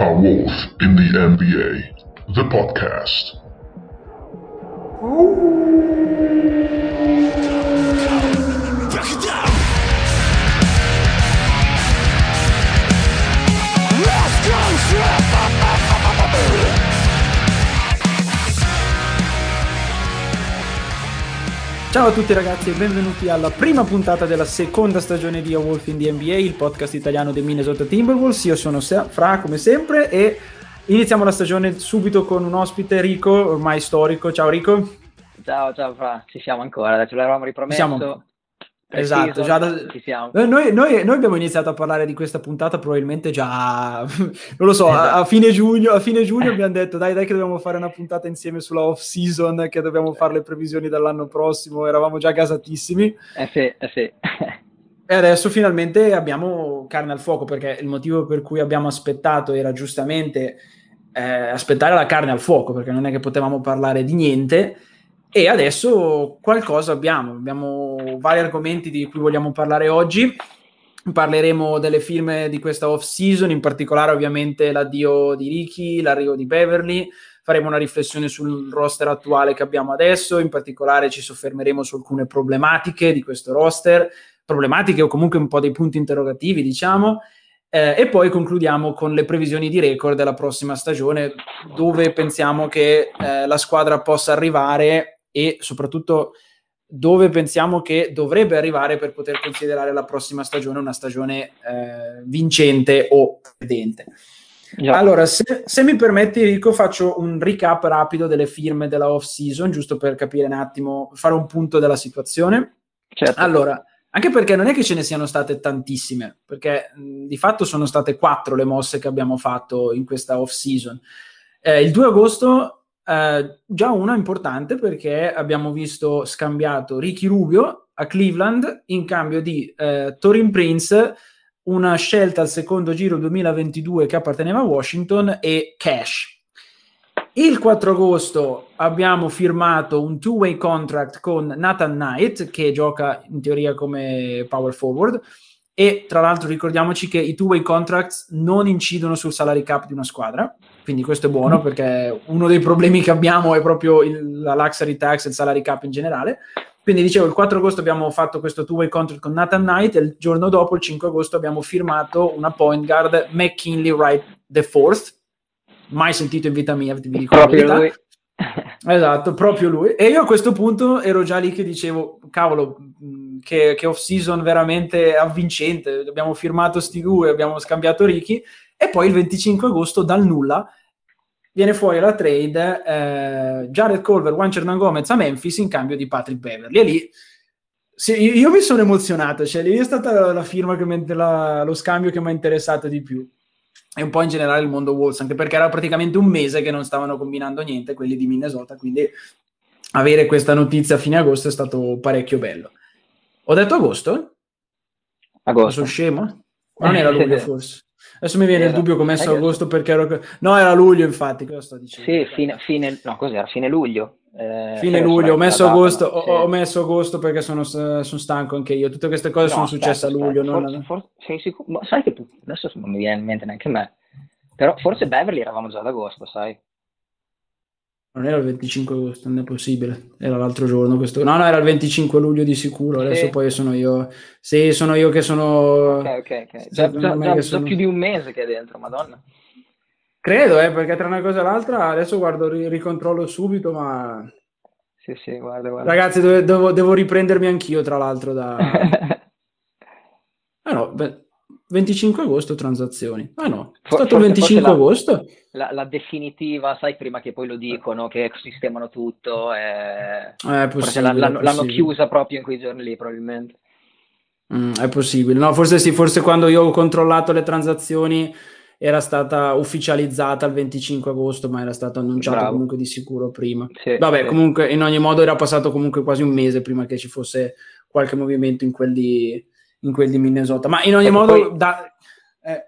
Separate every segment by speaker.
Speaker 1: A Wolf in the NBA, the podcast.
Speaker 2: Ciao a tutti ragazzi e benvenuti alla prima puntata della seconda stagione di A Wolf in the NBA, il podcast italiano dei Minnesota Timberwolves. Io sono Fra come sempre e iniziamo la stagione subito con un ospite Rico, ormai storico. Ciao Rico.
Speaker 3: Ciao, ciao Fra, ci siamo ancora, ce l'avevamo ripromesso.
Speaker 2: Siamo... Esatto, già da...
Speaker 3: ci siamo.
Speaker 2: Noi, noi, noi, abbiamo iniziato a parlare di questa puntata probabilmente già, non lo so, esatto. a, a, fine giugno, a fine giugno abbiamo detto dai dai che dobbiamo fare una puntata insieme sulla off season, che dobbiamo fare le previsioni dell'anno prossimo, eravamo già gasatissimi.
Speaker 3: Eh sì, eh sì.
Speaker 2: E adesso finalmente abbiamo carne al fuoco perché il motivo per cui abbiamo aspettato era giustamente eh, aspettare la carne al fuoco perché non è che potevamo parlare di niente e adesso qualcosa abbiamo, abbiamo vari argomenti di cui vogliamo parlare oggi. Parleremo delle firme di questa off season, in particolare ovviamente l'addio di Ricky, l'arrivo di Beverly. Faremo una riflessione sul roster attuale che abbiamo adesso, in particolare ci soffermeremo su alcune problematiche di questo roster, problematiche o comunque un po' dei punti interrogativi, diciamo. Eh, e poi concludiamo con le previsioni di record della prossima stagione, dove pensiamo che eh, la squadra possa arrivare e soprattutto dove pensiamo che dovrebbe arrivare per poter considerare la prossima stagione una stagione eh, vincente o perdente. Yeah. Allora, se, se, mi permetti, Rico, faccio un recap rapido delle firme della off season, giusto per capire un attimo, fare un punto della situazione.
Speaker 3: Certo.
Speaker 2: Allora, anche perché non è che ce ne siano state tantissime, perché mh, di fatto sono state quattro le mosse che abbiamo fatto in questa off season. Eh, il 2 agosto Uh, già una importante perché abbiamo visto scambiato Ricky Rubio a Cleveland in cambio di uh, Torin Prince, una scelta al secondo giro 2022 che apparteneva a Washington e cash. Il 4 agosto abbiamo firmato un two-way contract con Nathan Knight che gioca in teoria come power forward e tra l'altro ricordiamoci che i two-way contracts non incidono sul salary cap di una squadra quindi questo è buono perché uno dei problemi che abbiamo è proprio il, la luxury tax e il salary cap in generale. Quindi dicevo, il 4 agosto abbiamo fatto questo two-way contract con Nathan Knight e il giorno dopo, il 5 agosto, abbiamo firmato una point guard McKinley Wright the Fourth, mai sentito in vita mia, vi dico
Speaker 3: proprio lui.
Speaker 2: esatto, proprio lui. E io a questo punto ero già lì che dicevo, cavolo, che, che off-season veramente avvincente, abbiamo firmato sti due, abbiamo scambiato Ricky, e poi il 25 agosto dal nulla viene fuori la trade eh, Jared Colver, Juan Cernan Gomez a Memphis in cambio di Patrick Beverly. E lì sì, io mi sono emozionato, cioè lì è stata la firma, che mi, la, lo scambio che mi ha interessato di più. E un po' in generale il mondo Wolves, anche perché era praticamente un mese che non stavano combinando niente, quelli di Minnesota, quindi avere questa notizia a fine agosto è stato parecchio bello. Ho detto agosto?
Speaker 3: Agosto.
Speaker 2: Sono scemo? Non era luglio forse? Adesso mi viene era, il dubbio che ho messo agosto perché ero... No, era luglio infatti, cosa sto dicendo?
Speaker 3: Sì, fine, fine, no, cos'era? Fine luglio.
Speaker 2: Eh, fine luglio, ho messo, agosto, ho, sì. ho messo agosto perché sono, sono, stanco anche io. Tutte queste cose no, sono aspetta, successe aspetta, a luglio.
Speaker 3: Forse, non... forse, sei sicuro? Ma sai che tu, adesso non mi viene in mente neanche me. Però forse Beverly eravamo già ad agosto, sai?
Speaker 2: Non era il 25 agosto, non è possibile. Era l'altro giorno questo. No, no, era il 25 luglio di sicuro. Adesso sì. poi sono io. Sì, sono io che sono.
Speaker 3: Ok, ok, ok. Già, già, già, sono... più di un mese che è dentro, madonna.
Speaker 2: Credo, eh, perché tra una cosa e l'altra adesso guardo, ricontrollo subito, ma...
Speaker 3: Sì, sì, guarda, guarda.
Speaker 2: Ragazzi, devo, devo riprendermi anch'io, tra l'altro, da... ah no, beh, 25 agosto transazioni. Ah no, è stato il 25 la, agosto.
Speaker 3: La, la, definitiva, sai, prima che poi lo dicono, che sistemano tutto. E...
Speaker 2: Eh, possibile,
Speaker 3: l'hanno, l'hanno, chiusa proprio in quei giorni lì, probabilmente.
Speaker 2: Mm, è possibile. No, forse sì, forse quando io ho controllato le transazioni era stata ufficializzata il 25 agosto, ma era stato annunciato Bravo. comunque di sicuro prima. Sì, Vabbè, sì. comunque in ogni modo era passato comunque quasi un mese prima che ci fosse qualche movimento in quelli in quel di Minnesota. Ma in ogni ecco, modo,
Speaker 3: poi...
Speaker 2: da,
Speaker 3: eh.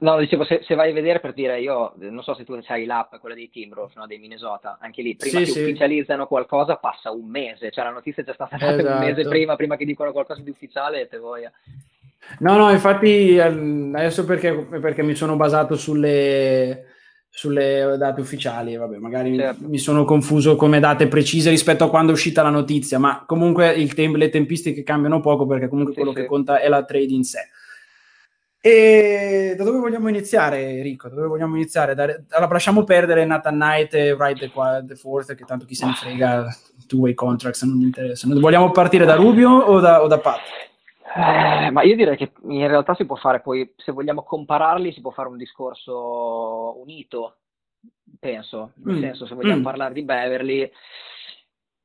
Speaker 3: No, dicevo, se, se, vai a vedere per dire, io non so se tu hai l'app, quella dei Timberwolves, no, dei Minnesota, anche lì, prima sì, che sì. ufficializzano qualcosa passa un mese, cioè la notizia è già stata data esatto. un mese esatto. prima, prima che dicano qualcosa di ufficiale, te voia.
Speaker 2: No, no, infatti ehm, adesso perché, perché mi sono basato sulle, sulle date ufficiali, vabbè, magari certo. mi, sono confuso come date precise rispetto a quando è uscita la notizia, ma comunque tem- le tempistiche cambiano poco perché comunque sì, quello sì. che conta è la trade in sé. E da dove vogliamo iniziare, Enrico? Da dove vogliamo iniziare? Da, allora, lasciamo perdere Nathan Knight e Wright the, the Fourth, che tanto chi se ne frega, two-way contracts non mi interessano. Vogliamo partire da Rubio o da, o da Pat?
Speaker 3: Eh, ma io direi che in realtà si può fare poi, se vogliamo compararli, si può fare un discorso unito, penso. Nel mm. senso, se vogliamo mm. parlare di Beverly,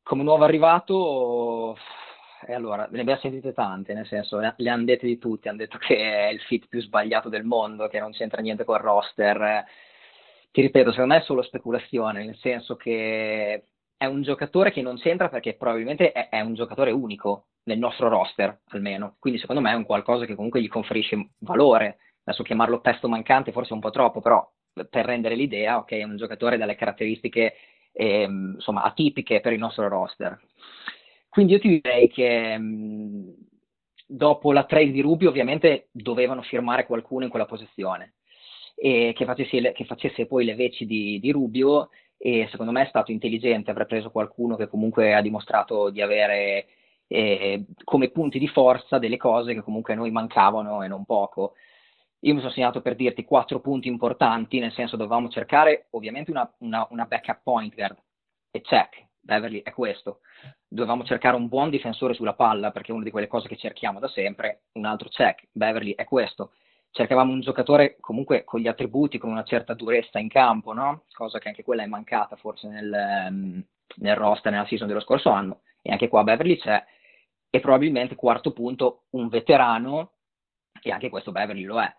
Speaker 3: come nuovo arrivato e allora, ne abbiamo sentite tante, nel senso, le, le hanno dette di tutti, hanno detto che è il fit più sbagliato del mondo, che non c'entra niente col roster. Ti ripeto, secondo me è solo speculazione, nel senso che è un giocatore che non c'entra perché probabilmente è, è un giocatore unico nel nostro roster, almeno. Quindi secondo me è un qualcosa che comunque gli conferisce valore. Adesso chiamarlo pesto mancante forse è un po' troppo, però per rendere l'idea, ok, è un giocatore dalle caratteristiche eh, insomma, atipiche per il nostro roster. Quindi io ti direi che mh, dopo la trade di Rubio ovviamente dovevano firmare qualcuno in quella posizione e che facesse, che facesse poi le veci di, di, Rubio e secondo me è stato intelligente aver preso qualcuno che comunque ha dimostrato di avere eh, come punti di forza delle cose che comunque a noi mancavano e non poco. Io mi sono segnato per dirti quattro punti importanti, nel senso dovevamo cercare ovviamente una, una, una backup point guard e check, Beverly è questo dovevamo cercare un buon difensore sulla palla, perché è una di quelle cose che cerchiamo da sempre, un altro check, Beverly è questo. Cercavamo un giocatore comunque con gli attributi, con una certa durezza in campo, no? cosa che anche quella è mancata forse nel, um, nel roster, nella season dello scorso anno, e anche qua Beverly c'è, e probabilmente quarto punto, un veterano, e anche questo Beverly lo è.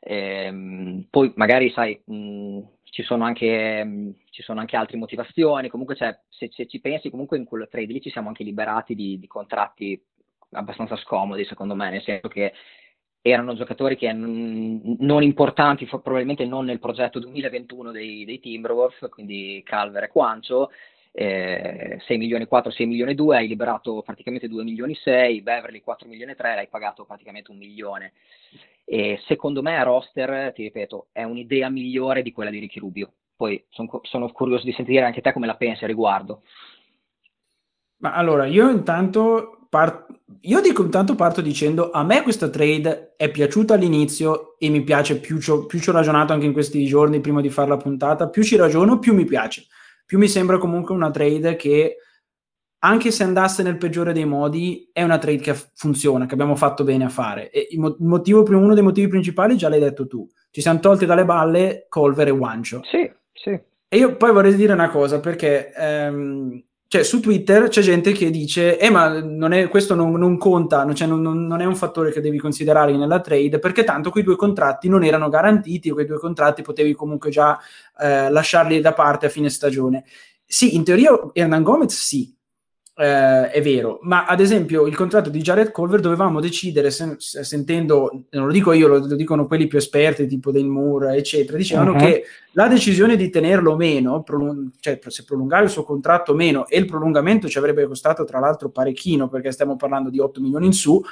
Speaker 3: Ehm, poi magari, sai, mh, ci sono anche, mh, ci sono anche altre motivazioni, comunque cioè, se, se, ci pensi comunque in quello trade lì ci siamo anche liberati di, di contratti abbastanza scomodi secondo me, nel senso che erano giocatori che n- non importanti, probabilmente non nel progetto 2021 dei, dei Timberwolves, quindi Calver e Quancio, eh, 6 milioni 4, 6 milioni 2, hai liberato praticamente 2 milioni 6, Beverly 4 milioni 3, l'hai pagato praticamente un milione. E secondo me a roster, ti ripeto, è un'idea migliore di quella di Ricky Rubio. Poi son, sono curioso di sentire anche te come la pensi a riguardo.
Speaker 2: Ma allora, io intanto, par- io dico intanto parto dicendo a me questa trade è piaciuta all'inizio e mi piace più ci ho ragionato anche in questi giorni prima di fare la puntata, più ci ragiono, più mi piace. Più mi sembra comunque una trade che anche se andasse nel peggiore dei modi, è una trade che funziona, che abbiamo fatto bene a fare. E il motivo, uno dei motivi principali già l'hai detto tu. Ci siamo tolti dalle balle Colver e Wancho.
Speaker 3: Sì, sì.
Speaker 2: E io poi vorrei dire una cosa, perché ehm, cioè, su Twitter c'è gente che dice, eh ma non è, questo non, non conta, cioè non, non, è un fattore che devi considerare nella trade, perché tanto quei due contratti non erano garantiti, quei due contratti potevi comunque già eh, lasciarli da parte a fine stagione. Sì, in teoria Hernan Gomez sì, eh, è vero, ma ad esempio il contratto di Jared Colver dovevamo decidere, sen- sentendo, non lo dico io, lo, lo, dicono quelli più esperti, tipo Del Moore, eccetera, dicevano uh-huh. che la decisione di tenerlo meno, prolung- cioè se prolungare il suo contratto meno, e il prolungamento ci avrebbe costato tra l'altro parecchino, perché stiamo parlando di 8 milioni in su,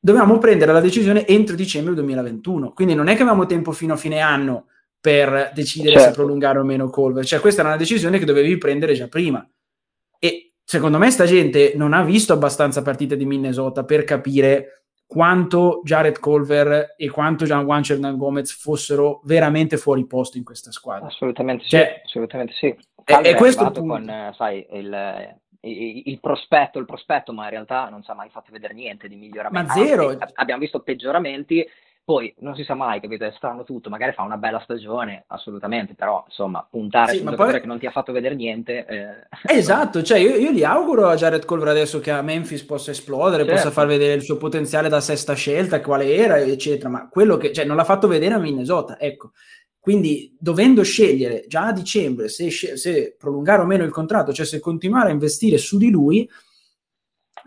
Speaker 2: dovevamo prendere la decisione entro dicembre 2021. Quindi non è che avevamo tempo fino a fine anno per decidere certo. se prolungare o meno Colver, cioè questa era una decisione che dovevi prendere già prima. E secondo me sta gente non ha visto abbastanza partite di Minnesota per capire quanto Jared Colver e quanto Gian Juan Cernan Gomez fossero veramente fuori posto in questa squadra.
Speaker 3: Assolutamente cioè, sì, assolutamente sì. Calver
Speaker 2: è, è questo il
Speaker 3: con, eh, sai, il, il, il, prospetto, il prospetto, ma in realtà non ci ha mai fatto vedere niente di miglioramento.
Speaker 2: Ma zero.
Speaker 3: Anzi, abbiamo visto peggioramenti poi non si sa mai, capito? È strano tutto, magari fa una bella stagione, assolutamente, però insomma, puntare sì, su un giocatore poi... che non ti ha fatto vedere niente.
Speaker 2: Eh... Esatto, cioè io, io, gli auguro a Jared Culver adesso che a Memphis possa esplodere, certo. possa far vedere il suo potenziale da sesta scelta, quale era, eccetera, ma quello che cioè, non l'ha fatto vedere a Minnesota, ecco. Quindi, dovendo scegliere già a dicembre se, se prolungare o meno il contratto, cioè se continuare a investire su di lui,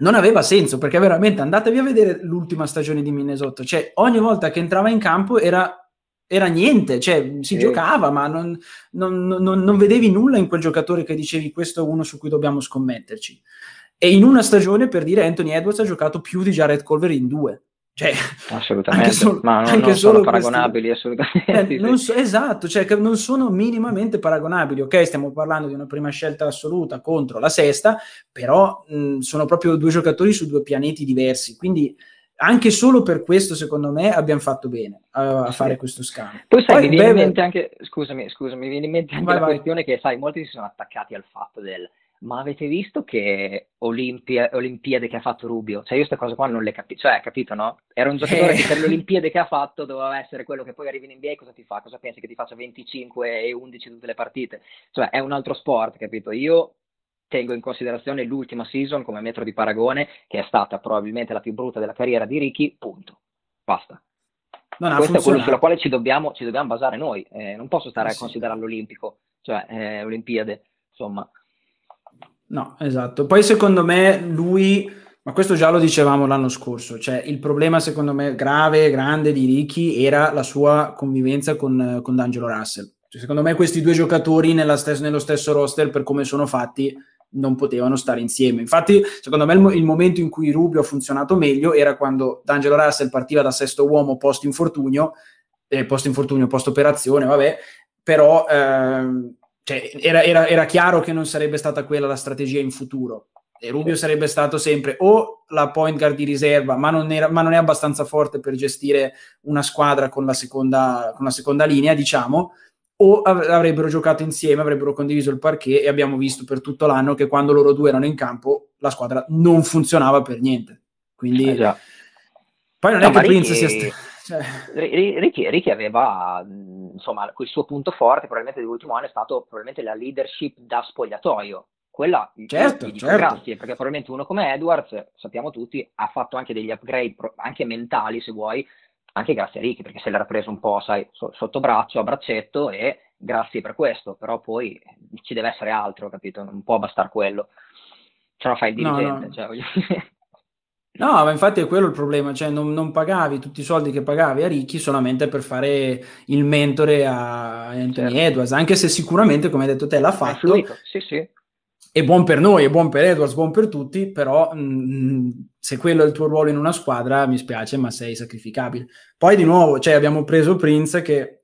Speaker 2: non aveva senso perché veramente andatevi a vedere l'ultima stagione di Minnesota, cioè ogni volta che entrava in campo era, era niente, cioè si sì. giocava ma non, non, non, non, vedevi nulla in quel giocatore che dicevi questo è uno su cui dobbiamo scommetterci. E in una stagione per dire Anthony Edwards ha giocato più di Jared Colver in due. Cioè,
Speaker 3: assolutamente, solo, ma non, non sono paragonabili questi... assolutamente.
Speaker 2: Eh, non so, esatto, cioè che non sono minimamente paragonabili. Ok, stiamo parlando di una prima scelta assoluta contro la sesta, però mh, sono proprio due giocatori su due pianeti diversi. Quindi anche solo per questo, secondo me, abbiamo fatto bene a, sì. fare questo scambio.
Speaker 3: Poi sai, Poi, mi viene in mente anche, scusami, scusami, mi viene in mente anche vai, la vai. questione che, sai, molti si sono attaccati al fatto del ma avete visto che Olimpia, Olimpiade che ha fatto Rubio? Cioè io queste cose qua non le capisco, cioè capito no? Era un giocatore che per le Olimpiadi che ha fatto doveva essere quello che poi arrivi in NBA e cosa ti fa? Cosa pensi che ti faccia 25 e 11 tutte le partite? Cioè è un altro sport, capito? Io tengo in considerazione l'ultima season come metro di paragone che è stata probabilmente la più brutta della carriera di Ricky, punto. Basta. Non Questo è quello sulla quale ci dobbiamo, ci dobbiamo basare noi, eh, non posso stare sì. a considerare l'Olimpico, cioè eh, Olimpiade, insomma.
Speaker 2: No, esatto. Poi secondo me lui, ma questo già lo dicevamo l'anno scorso, cioè il problema secondo me grave, grande di Ricky era la sua convivenza con, con D'Angelo Russell. Cioè, secondo me questi due giocatori stes- nello stesso roster, per come sono fatti, non potevano stare insieme. Infatti, secondo me, il, il, momento in cui Rubio ha funzionato meglio era quando D'Angelo Russell partiva da sesto uomo post infortunio, eh, post infortunio, post operazione, vabbè, però ehm, cioè, era, era, era, chiaro che non sarebbe stata quella la strategia in futuro. E Rubio sarebbe stato sempre o la point guard di riserva, ma non, era, ma non è abbastanza forte per gestire una squadra con la seconda, con la seconda linea, diciamo, o av- avrebbero giocato insieme, avrebbero condiviso il parquet e abbiamo visto per tutto l'anno che quando loro due erano in campo la squadra non funzionava per niente. Quindi... Eh poi non no, è che Prince sia stato
Speaker 3: cioè... Ricky, Ricky, aveva, insomma, il suo punto forte probabilmente dell'ultimo anno è stato probabilmente la leadership da spogliatoio. Quella,
Speaker 2: certo,
Speaker 3: dico
Speaker 2: certo.
Speaker 3: grazie, perché probabilmente uno come Edwards, sappiamo tutti, ha fatto anche degli upgrade, anche mentali se vuoi, anche grazie a Ricky, perché se l'era preso un po', sai, sotto braccio, a braccetto e grazie per questo, però poi ci deve essere altro, capito? Non può bastare quello. Ce la fai il dirigente, no, no. Cioè, voglio dire.
Speaker 2: No, ma infatti è quello il problema, cioè non, non, pagavi tutti i soldi che pagavi a Ricky solamente per fare il mentore a Anthony certo. Edwards, anche se sicuramente, come hai detto te, l'ha fatto.
Speaker 3: Sì, sì.
Speaker 2: È buon per noi, è buon per Edwards, buon per tutti, però mh, mm, se quello è il tuo ruolo in una squadra, mi spiace, ma sei sacrificabile. Poi di nuovo, cioè, abbiamo preso Prince che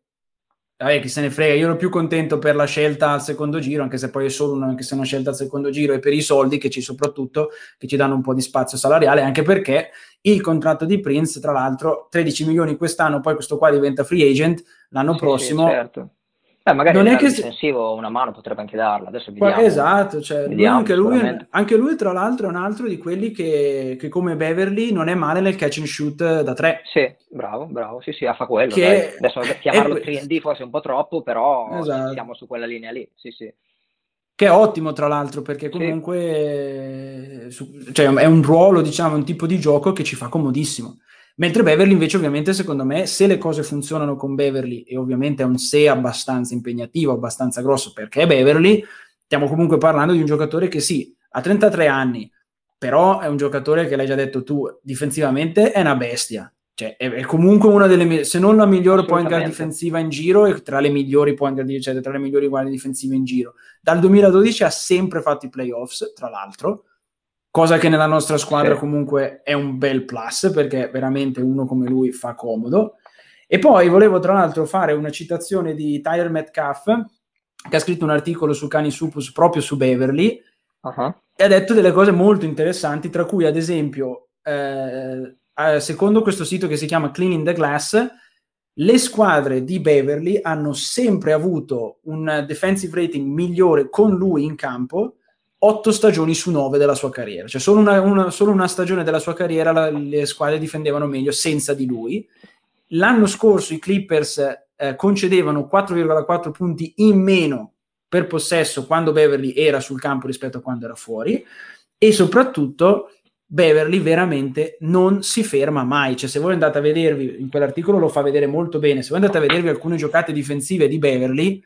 Speaker 2: vabbè, chi se ne frega, io ero più contento per la scelta al secondo giro, anche se poi è solo una, anche se una scelta al secondo giro, e per i soldi che ci soprattutto, che ci danno un po' di spazio salariale, anche perché il contratto di Prince, tra l'altro, 13 milioni quest'anno, poi questo qua diventa free agent l'anno sì, prossimo. Certo.
Speaker 3: Beh, magari non è che difensivo una mano potrebbe anche darla. Adesso vediamo.
Speaker 2: Esatto, cioè, vediamo, anche, lui, anche, lui, tra l'altro, è un altro di quelli che, che, come Beverly non è male nel catch and shoot da tre.
Speaker 3: Sì, bravo, bravo. Sì, sì, fa quello. Che... Adesso chiamarlo è... 3D forse è un po' troppo, però esatto. siamo su quella linea lì. Sì, sì.
Speaker 2: Che è ottimo, tra l'altro, perché comunque sì. su, cioè, è un ruolo, diciamo, un tipo di gioco che ci fa comodissimo. Mentre Beverly invece ovviamente secondo me se le cose funzionano con Beverly e ovviamente è un se abbastanza impegnativo, abbastanza grosso perché è Beverly, stiamo comunque parlando di un giocatore che sì, ha 33 anni, però è un giocatore che l'hai già detto tu, difensivamente è una bestia. Cioè, è, è comunque una delle, se non la migliore point guard difensiva in giro, è tra le migliori point guard, cioè tra le migliori guardie difensive in giro. Dal 2012 ha sempre fatto i playoffs, tra l'altro, cosa che nella nostra squadra sì. comunque è un bel plus perché veramente uno come lui fa comodo. E poi volevo tra l'altro fare una citazione di Tyler Metcalf che ha scritto un articolo su Cani Supus proprio su Beverly uh-huh. e ha detto delle cose molto interessanti, tra cui ad esempio, eh, secondo questo sito che si chiama Cleaning the Glass, le squadre di Beverly hanno sempre avuto un defensive rating migliore con lui in campo otto stagioni su nove della sua carriera, cioè solo una, una, solo una stagione della sua carriera la, le squadre difendevano meglio senza di lui. L'anno scorso i Clippers eh, concedevano 4,4 punti in meno per possesso quando Beverly era sul campo rispetto a quando era fuori. E soprattutto Beverly veramente non si ferma mai, cioè se voi andate a vedervi, in quell'articolo lo fa vedere molto bene, se voi andate a vedervi alcune giocate difensive di Beverly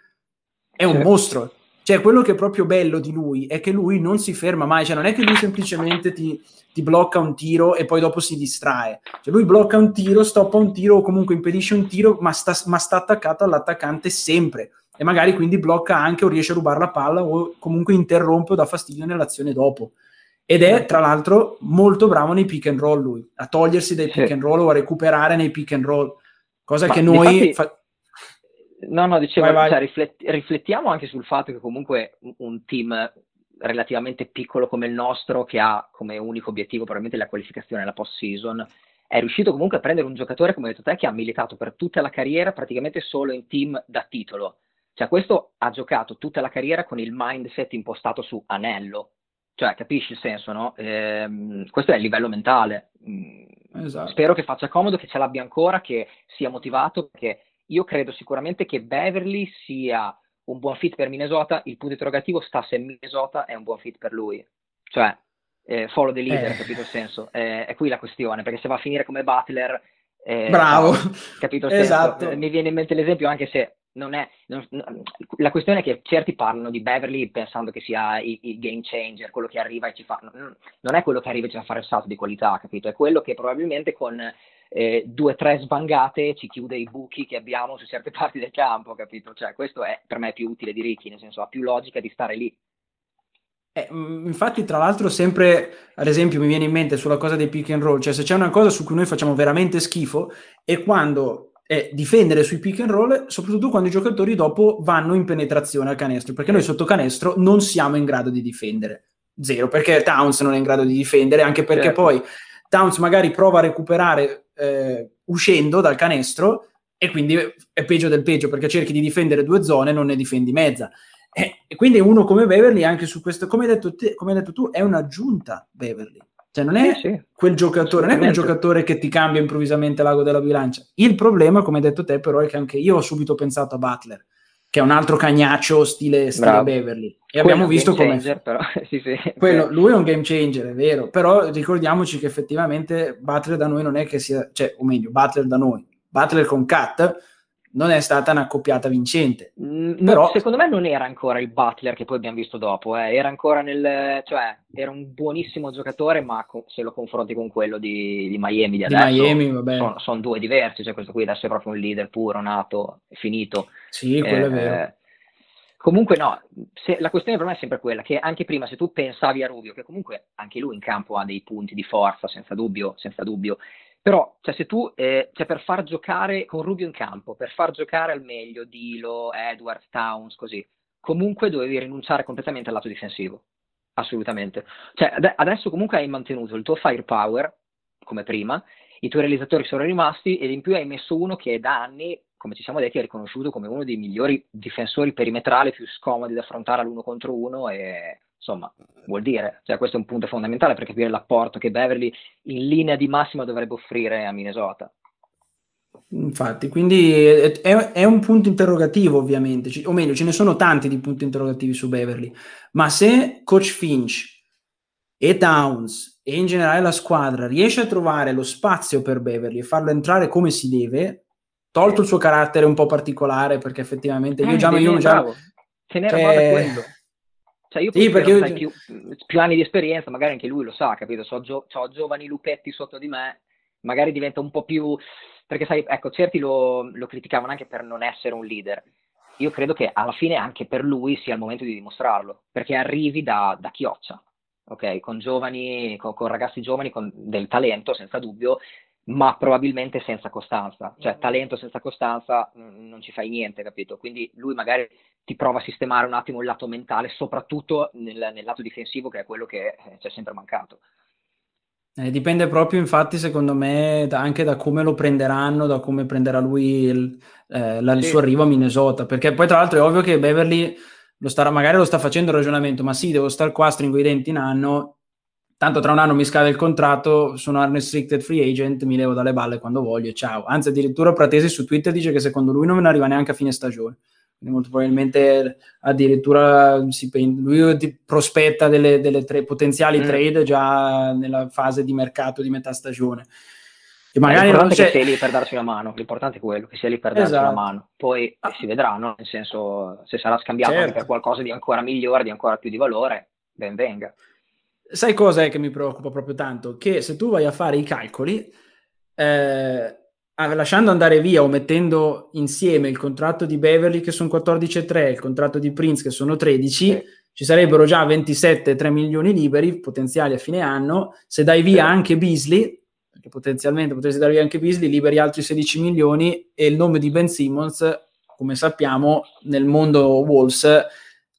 Speaker 2: è un mostro, cioè, quello che è proprio bello di lui è che lui non si ferma mai, cioè non è che lui semplicemente ti, ti blocca un tiro e poi dopo si distrae. Cioè, lui blocca un tiro, stoppa un tiro o comunque impedisce un tiro, ma sta, ma sta attaccato all'attaccante sempre. E magari quindi blocca anche o riesce a rubare la palla o comunque interrompe o dà fastidio nell'azione dopo. Ed è tra l'altro molto bravo nei pick and roll lui, a togliersi dai pick and roll o a recuperare nei pick and roll, cosa Ma che noi... Infatti... Fa...
Speaker 3: No, no, dicevo, vai, vai. Cioè, riflet- riflettiamo anche sul fatto che comunque un team relativamente piccolo come il nostro, che ha come unico obiettivo probabilmente la qualificazione alla post season, è riuscito comunque a prendere un giocatore, come hai detto te, che ha militato per tutta la carriera praticamente solo in team da titolo. Cioè, questo ha giocato tutta la carriera con il mindset impostato su anello. Cioè, capisci il senso, no? Ehm, questo è il livello mentale. Mm, esatto. Spero che faccia comodo, che ce l'abbia ancora, che sia motivato, perché io credo sicuramente che Beverly sia un buon fit per Minnesota. Il punto interrogativo sta se Minnesota è un buon fit per lui. Cioè, eh, follow the leader, eh. capito il senso? Eh, è qui la questione, perché se va a finire come Butler...
Speaker 2: Eh, Bravo! No,
Speaker 3: capito il esatto. senso? Mi viene in mente l'esempio, anche se non è, non, la questione è che certi parlano di Beverly pensando che sia il, il, game changer, quello che arriva e ci fa. Non, non è quello che arriva e ci fa fare il salto di qualità, capito? È quello che probabilmente con eh, due o tre svangate ci chiude i buchi che abbiamo su certe parti del campo, capito? Cioè, questo è per me più utile di Ricky, nel senso ha più logica di stare lì.
Speaker 2: Eh, mm, infatti, tra l'altro, sempre ad esempio mi viene in mente sulla cosa dei pick and roll, cioè se c'è una cosa su cui noi facciamo veramente schifo è quando è difendere sui pick and roll, soprattutto quando i giocatori dopo vanno in penetrazione al canestro, perché noi sotto canestro non siamo in grado di difendere. Zero, perché Towns non è in grado di difendere, anche perché certo. poi Towns magari prova a recuperare eh, uscendo dal canestro e quindi è peggio del peggio, perché cerchi di difendere due zone e non ne difendi mezza. E quindi uno come Beverly, anche su questo, come hai detto, te, come hai detto tu, è un'aggiunta Beverly cioè, non è sì, quel giocatore, non è quel giocatore che ti cambia improvvisamente l'ago della bilancia. Il problema, come hai detto te, però, è che anche io ho subito pensato a Butler, che è un altro cagnaccio stile, stile Beverly. E Quello abbiamo visto come. sì, sì. Quello, lui è un game changer, è vero. Però ricordiamoci che effettivamente Butler da noi non è che sia, cioè, o meglio, Butler da noi, Butler con Cat non è stata una coppiata vincente.
Speaker 3: Mm, Però... Secondo me non era ancora il Butler che poi abbiamo visto dopo, eh. era ancora nel... cioè era un buonissimo giocatore, ma co- se lo confronti con quello di, di Miami di adesso, Miami, sono, sono, due diversi, cioè questo qui adesso è proprio un leader puro, nato, finito.
Speaker 2: Sì, quello eh, è vero.
Speaker 3: Comunque no, la questione per me è sempre quella che anche prima se tu pensavi a Rubio, che comunque anche lui in campo ha dei punti di forza, senza dubbio, senza dubbio però, cioè, se tu, eh, cioè, per far giocare con Rubio in campo, per far giocare al meglio Dilo, Edwards, Towns, così, comunque dovevi rinunciare completamente al lato difensivo. Assolutamente. Cioè, ad- adesso comunque hai mantenuto il tuo firepower, come prima, i tuoi realizzatori sono rimasti ed in più hai messo uno che da anni, come ci siamo detti, è riconosciuto come uno dei migliori difensori perimetrali più scomodi da affrontare all'uno contro uno e insomma, vuol dire, cioè questo è un punto fondamentale per capire l'apporto che Beverly in linea di massima dovrebbe offrire a Minnesota.
Speaker 2: Infatti, quindi è, è, un punto interrogativo ovviamente, o meglio, ce ne sono tanti di punti interrogativi su Beverly, ma se Coach Finch e Towns e in generale la squadra riesce a trovare lo spazio per Beverly e farlo entrare come si deve, tolto il suo carattere un po' particolare, perché effettivamente io eh, già... Io già
Speaker 3: ce n'era cioè, quello cioè io sì, perché io... più, più, anni di esperienza, magari anche lui lo sa, capito? So, gio- ho giovani lupetti sotto di me, magari diventa un po' più... Perché sai, ecco, certi lo, lo criticavano anche per non essere un leader. Io credo che alla fine anche per lui sia il momento di dimostrarlo, perché arrivi da, da chioccia, ok? Con giovani, con, con ragazzi giovani con del talento, senza dubbio, ma probabilmente senza costanza. Cioè, talento senza costanza mh, non ci fai niente, capito? Quindi lui magari ti prova a sistemare un attimo il lato mentale, soprattutto nel, nel lato difensivo, che è quello che eh, ci è sempre mancato.
Speaker 2: Eh, dipende proprio, infatti, secondo me, da, anche da come lo prenderanno, da come prenderà lui il, eh, la, il suo arrivo a Minnesota. Perché poi, tra l'altro, è ovvio che Beverly lo starà, magari lo sta facendo il ragionamento, ma sì, devo stare qua, stringo i denti in anno, tanto tra un anno mi scade il contratto, sono unrestricted free agent, mi levo dalle balle quando voglio e ciao. Anzi, addirittura Pratesi su Twitter dice che secondo lui non arriva neanche a fine stagione. Quindi molto probabilmente addirittura si, lui prospetta delle, delle tre, potenziali mm. trade già nella fase di mercato di metà stagione.
Speaker 3: E magari l'importante non è che sia lì per darci una mano, l'importante è quello, che sia lì per darci esatto. una mano. Poi ah. si vedrà, no? nel senso, se sarà scambiato certo. per qualcosa di ancora migliore, di ancora più di valore, ben venga.
Speaker 2: Sai cosa è che mi preoccupa proprio tanto? Che se tu vai a fare i calcoli, eh, lasciando andare via o mettendo insieme il contratto di Beverly che sono 14,3 e il contratto di Prince che sono 13, sì. ci sarebbero già 27 3 milioni liberi potenziali a fine anno, se dai via anche Beasley, perché potenzialmente potresti dare via anche Beasley, liberi altri 16 milioni e il nome di Ben Simmons, come sappiamo, nel mondo Wolves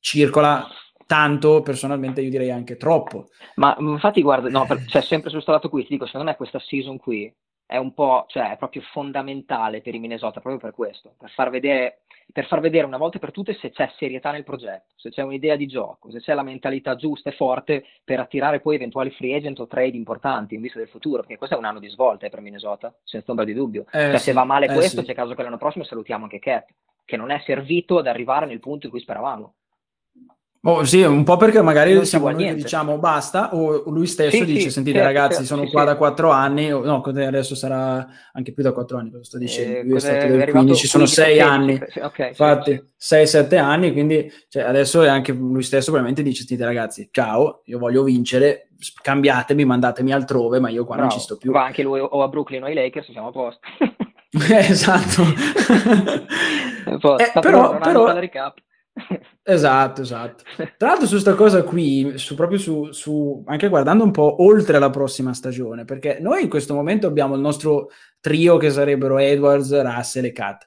Speaker 2: circola tanto, personalmente io direi anche troppo.
Speaker 3: Ma infatti guarda, no, per, cioè, sempre su questo lato qui, ti dico, secondo me questa season qui è un po', cioè è proprio fondamentale per i Minnesota, proprio per questo, per far vedere per far vedere una volta per tutte se c'è serietà nel progetto, se c'è un'idea di gioco, se c'è la mentalità giusta e forte per attirare poi eventuali free agent o trade importanti in vista del futuro, perché questo è un anno di svolta eh, per Minnesota, senza ombra di dubbio. Eh, cioè, sì, se va male eh, questo, sì. c'è caso che l'anno prossimo salutiamo anche Cat, che non è servito ad arrivare nel punto in cui speravamo.
Speaker 2: Oh, sì, un po' perché magari siamo noi diciamo basta, o lui stesso sì, dice: sì, Sentite, certo, ragazzi, certo, sono sì, qua da quattro anni, o, no, adesso sarà anche più da quattro anni. Cosa sto dicendo? Eh, lui è stato del 15, sono sei anni, okay, infatti, sei, sette anni. Quindi cioè, adesso è anche lui stesso, probabilmente dice: Sentite, ragazzi, ciao, io voglio vincere, cambiatemi, mandatemi altrove, ma io qua Bravo. non ci sto più.
Speaker 3: Va anche lui o a Brooklyn o ai Lakers, siamo a posto.
Speaker 2: esatto, eh, però, però, Esatto, esatto. Tra l'altro su questa cosa qui, su, proprio su, su, anche guardando un po' oltre la prossima stagione, perché noi in questo momento abbiamo il nostro trio che sarebbero Edwards, Russell e Kat.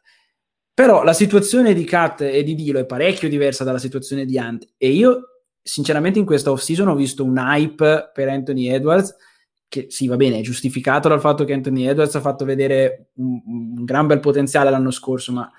Speaker 2: Però la situazione di Kat e di Dilo è parecchio diversa dalla situazione di Ant e io sinceramente in questa off-season ho visto un hype per Anthony Edwards che sì, va bene, è giustificato dal fatto che Anthony Edwards ha fatto vedere un, un gran bel potenziale l'anno scorso, ma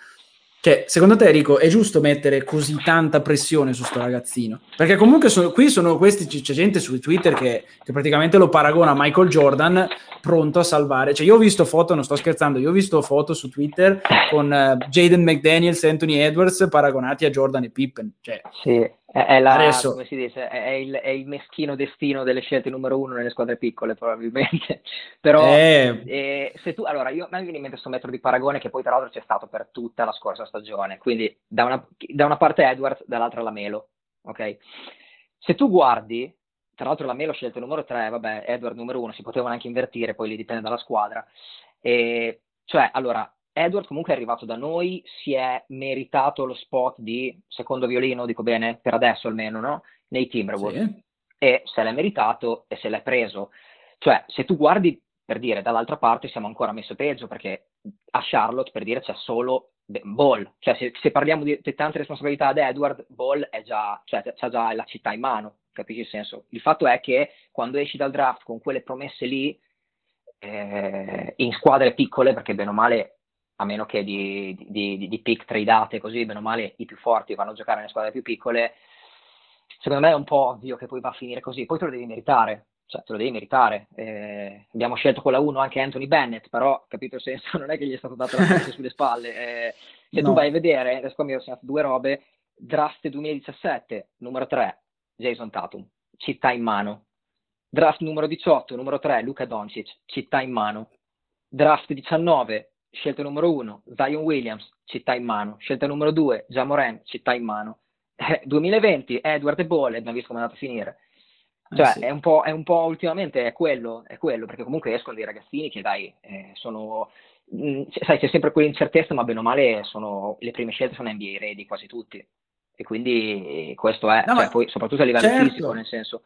Speaker 2: cioè, secondo te, Enrico, è giusto mettere così tanta pressione su sto ragazzino? Perché comunque sono, qui sono questi, c'è gente su Twitter che, che, praticamente lo paragona a Michael Jordan pronto a salvare. Cioè, io ho visto foto, non sto scherzando, io ho visto foto su Twitter con uh, Jaden McDaniels e Anthony Edwards paragonati a Jordan e Pippen. Cioè,
Speaker 3: sì, è, è, la, Adesso, come si dice, è, il, è, il, meschino destino delle scelte numero uno nelle squadre piccole, probabilmente. Però, eh... Eh, se tu, allora, io, a me viene in mente questo metro di paragone che poi, tra l'altro, c'è stato per tutta la scorsa stagione. Quindi, da una, da una parte Edwards, dall'altra la Melo. Ok? Se tu guardi, tra l'altro la Melo scelta numero 3, vabbè, Edward numero 1, si potevano anche invertire, poi lì dipende dalla squadra. E, cioè, allora, Edward comunque è arrivato da noi, si è meritato lo spot di secondo violino, dico bene, per adesso almeno, no? Nei Timberwolves. Sì. E se l'è meritato e se l'è preso. Cioè, se tu guardi, per dire, dall'altra parte siamo ancora messo peggio, perché a Charlotte, per dire, c'è solo Ball. Cioè, se, se parliamo di, di, tante responsabilità ad Edward, Ball è già, cioè, c'ha già la città in mano, capisci il senso? Il fatto è che quando esci dal draft con quelle promesse lì, eh, in squadre piccole, perché bene o male a meno che di, di, di, di pick tradate così, bene o male i più forti vanno a giocare nelle squadre più piccole, secondo me è un po' ovvio che poi va a finire così, poi te lo devi meritare, cioè te lo devi meritare. Eh, abbiamo scelto con la 1 anche Anthony Bennett, però capito il senso, non è che gli è stato dato la presa sulle spalle. Eh, se no. tu vai a vedere, adesso qua mi ho segnato due robe, draft 2017, numero 3, Jason Tatum, città in mano. Draft numero 18, numero 3, Luca Doncic, città in mano. Draft 19, Scelta numero uno, Zion Williams, città in mano. Scelta numero due, Jamoran, città in mano. Eh, 2020, Edward e Ball, abbiamo visto come è andato a finire. Eh, cioè, eh sì. è, un è, un po', ultimamente è quello, è quello, perché comunque escono dei ragazzini che dai, eh, sono, mh, mm, sai, c'è sempre quell'incertezza, ma bene o male sono, le prime scelte sono NBA ready quasi tutti. E quindi questo è, no, cioè, poi, soprattutto a livello certo. fisico, nel senso,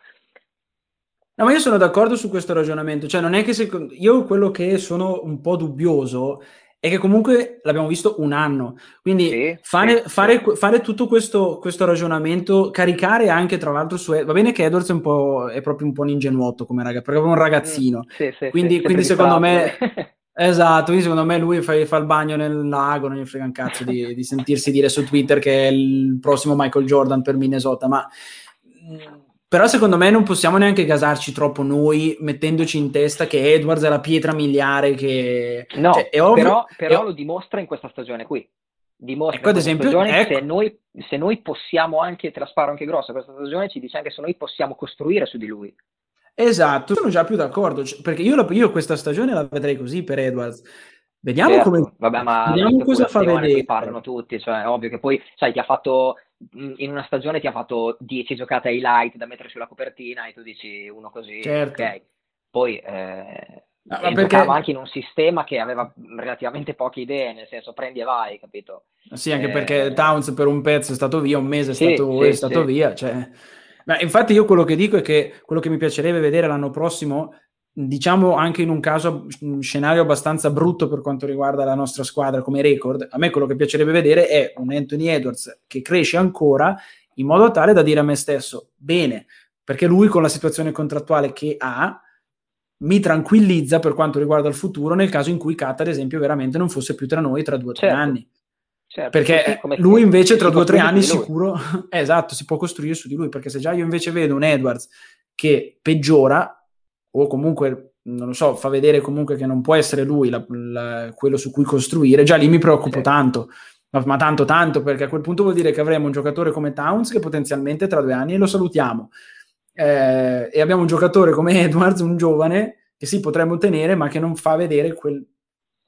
Speaker 2: No, ma io sono d'accordo su questo ragionamento, cioè non è che secondo... io quello che sono un po' dubbioso è che comunque l'abbiamo visto un anno, quindi sì, fare, sì, fare, sì. fare, tutto questo, questo, ragionamento, caricare anche tra l'altro su... Va bene che Edwards è, un è proprio un po' un ingenuotto come ragazzo, perché è un ragazzino, mm, quindi, quindi secondo me... Esatto, quindi secondo me lui fa, fa, il bagno nel lago, non gli frega un cazzo di, di sentirsi dire su Twitter che è il prossimo Michael Jordan per Minnesota, ma mm, però secondo me non possiamo neanche gasarci troppo noi mettendoci in testa che Edwards è la pietra miliare che...
Speaker 3: No, cioè, ovvio, però, però è... lo dimostra in questa stagione qui. Dimostra ecco, ad esempio, stagione ecco. se, noi, se noi possiamo anche, te la sparo anche grossa, questa stagione ci dice anche se noi possiamo costruire su di lui.
Speaker 2: Esatto, sono già più d'accordo, perché io, io questa stagione la vedrei così per Edwards. Vediamo certo. come
Speaker 3: Vabbè, ma
Speaker 2: vediamo cosa fa vedere.
Speaker 3: Parlano tutti, cioè, ovvio che poi, sai, ti ha fatto in una stagione ti ha fatto 10 giocate highlight da mettere sulla copertina e tu dici uno così, certo. ok. Poi, eh, e perché... anche in un sistema che aveva relativamente poche idee, nel senso prendi e vai, capito?
Speaker 2: Sì, anche eh... perché Towns per un pezzo è stato via, un mese è stato, sì, è stato sì. via. Cioè... Ma infatti io quello che dico è che quello che mi piacerebbe vedere l'anno prossimo, diciamo anche in un caso, un scenario abbastanza brutto per quanto riguarda la nostra squadra come record, a me quello che piacerebbe vedere è un Anthony Edwards che cresce ancora in modo tale da dire a me stesso, bene, perché lui con la situazione contrattuale che ha mi tranquillizza per quanto riguarda il futuro nel caso in cui Kat, ad esempio, veramente non fosse più tra noi tra due o tre certo. anni. Certo, perché lui invece tra due o tre anni sicuro, esatto, si può costruire su di lui, perché se già io invece vedo un Edwards che peggiora o comunque, non lo so, fa vedere comunque che non può essere lui la, la, quello su cui costruire, già lì mi preoccupo certo. tanto, ma, ma, tanto tanto, perché a quel punto vuol dire che avremo un giocatore come Towns che potenzialmente tra due anni lo salutiamo eh, e abbiamo un giocatore come Edwards, un giovane, che sì, potremmo tenere, ma che non fa vedere quel,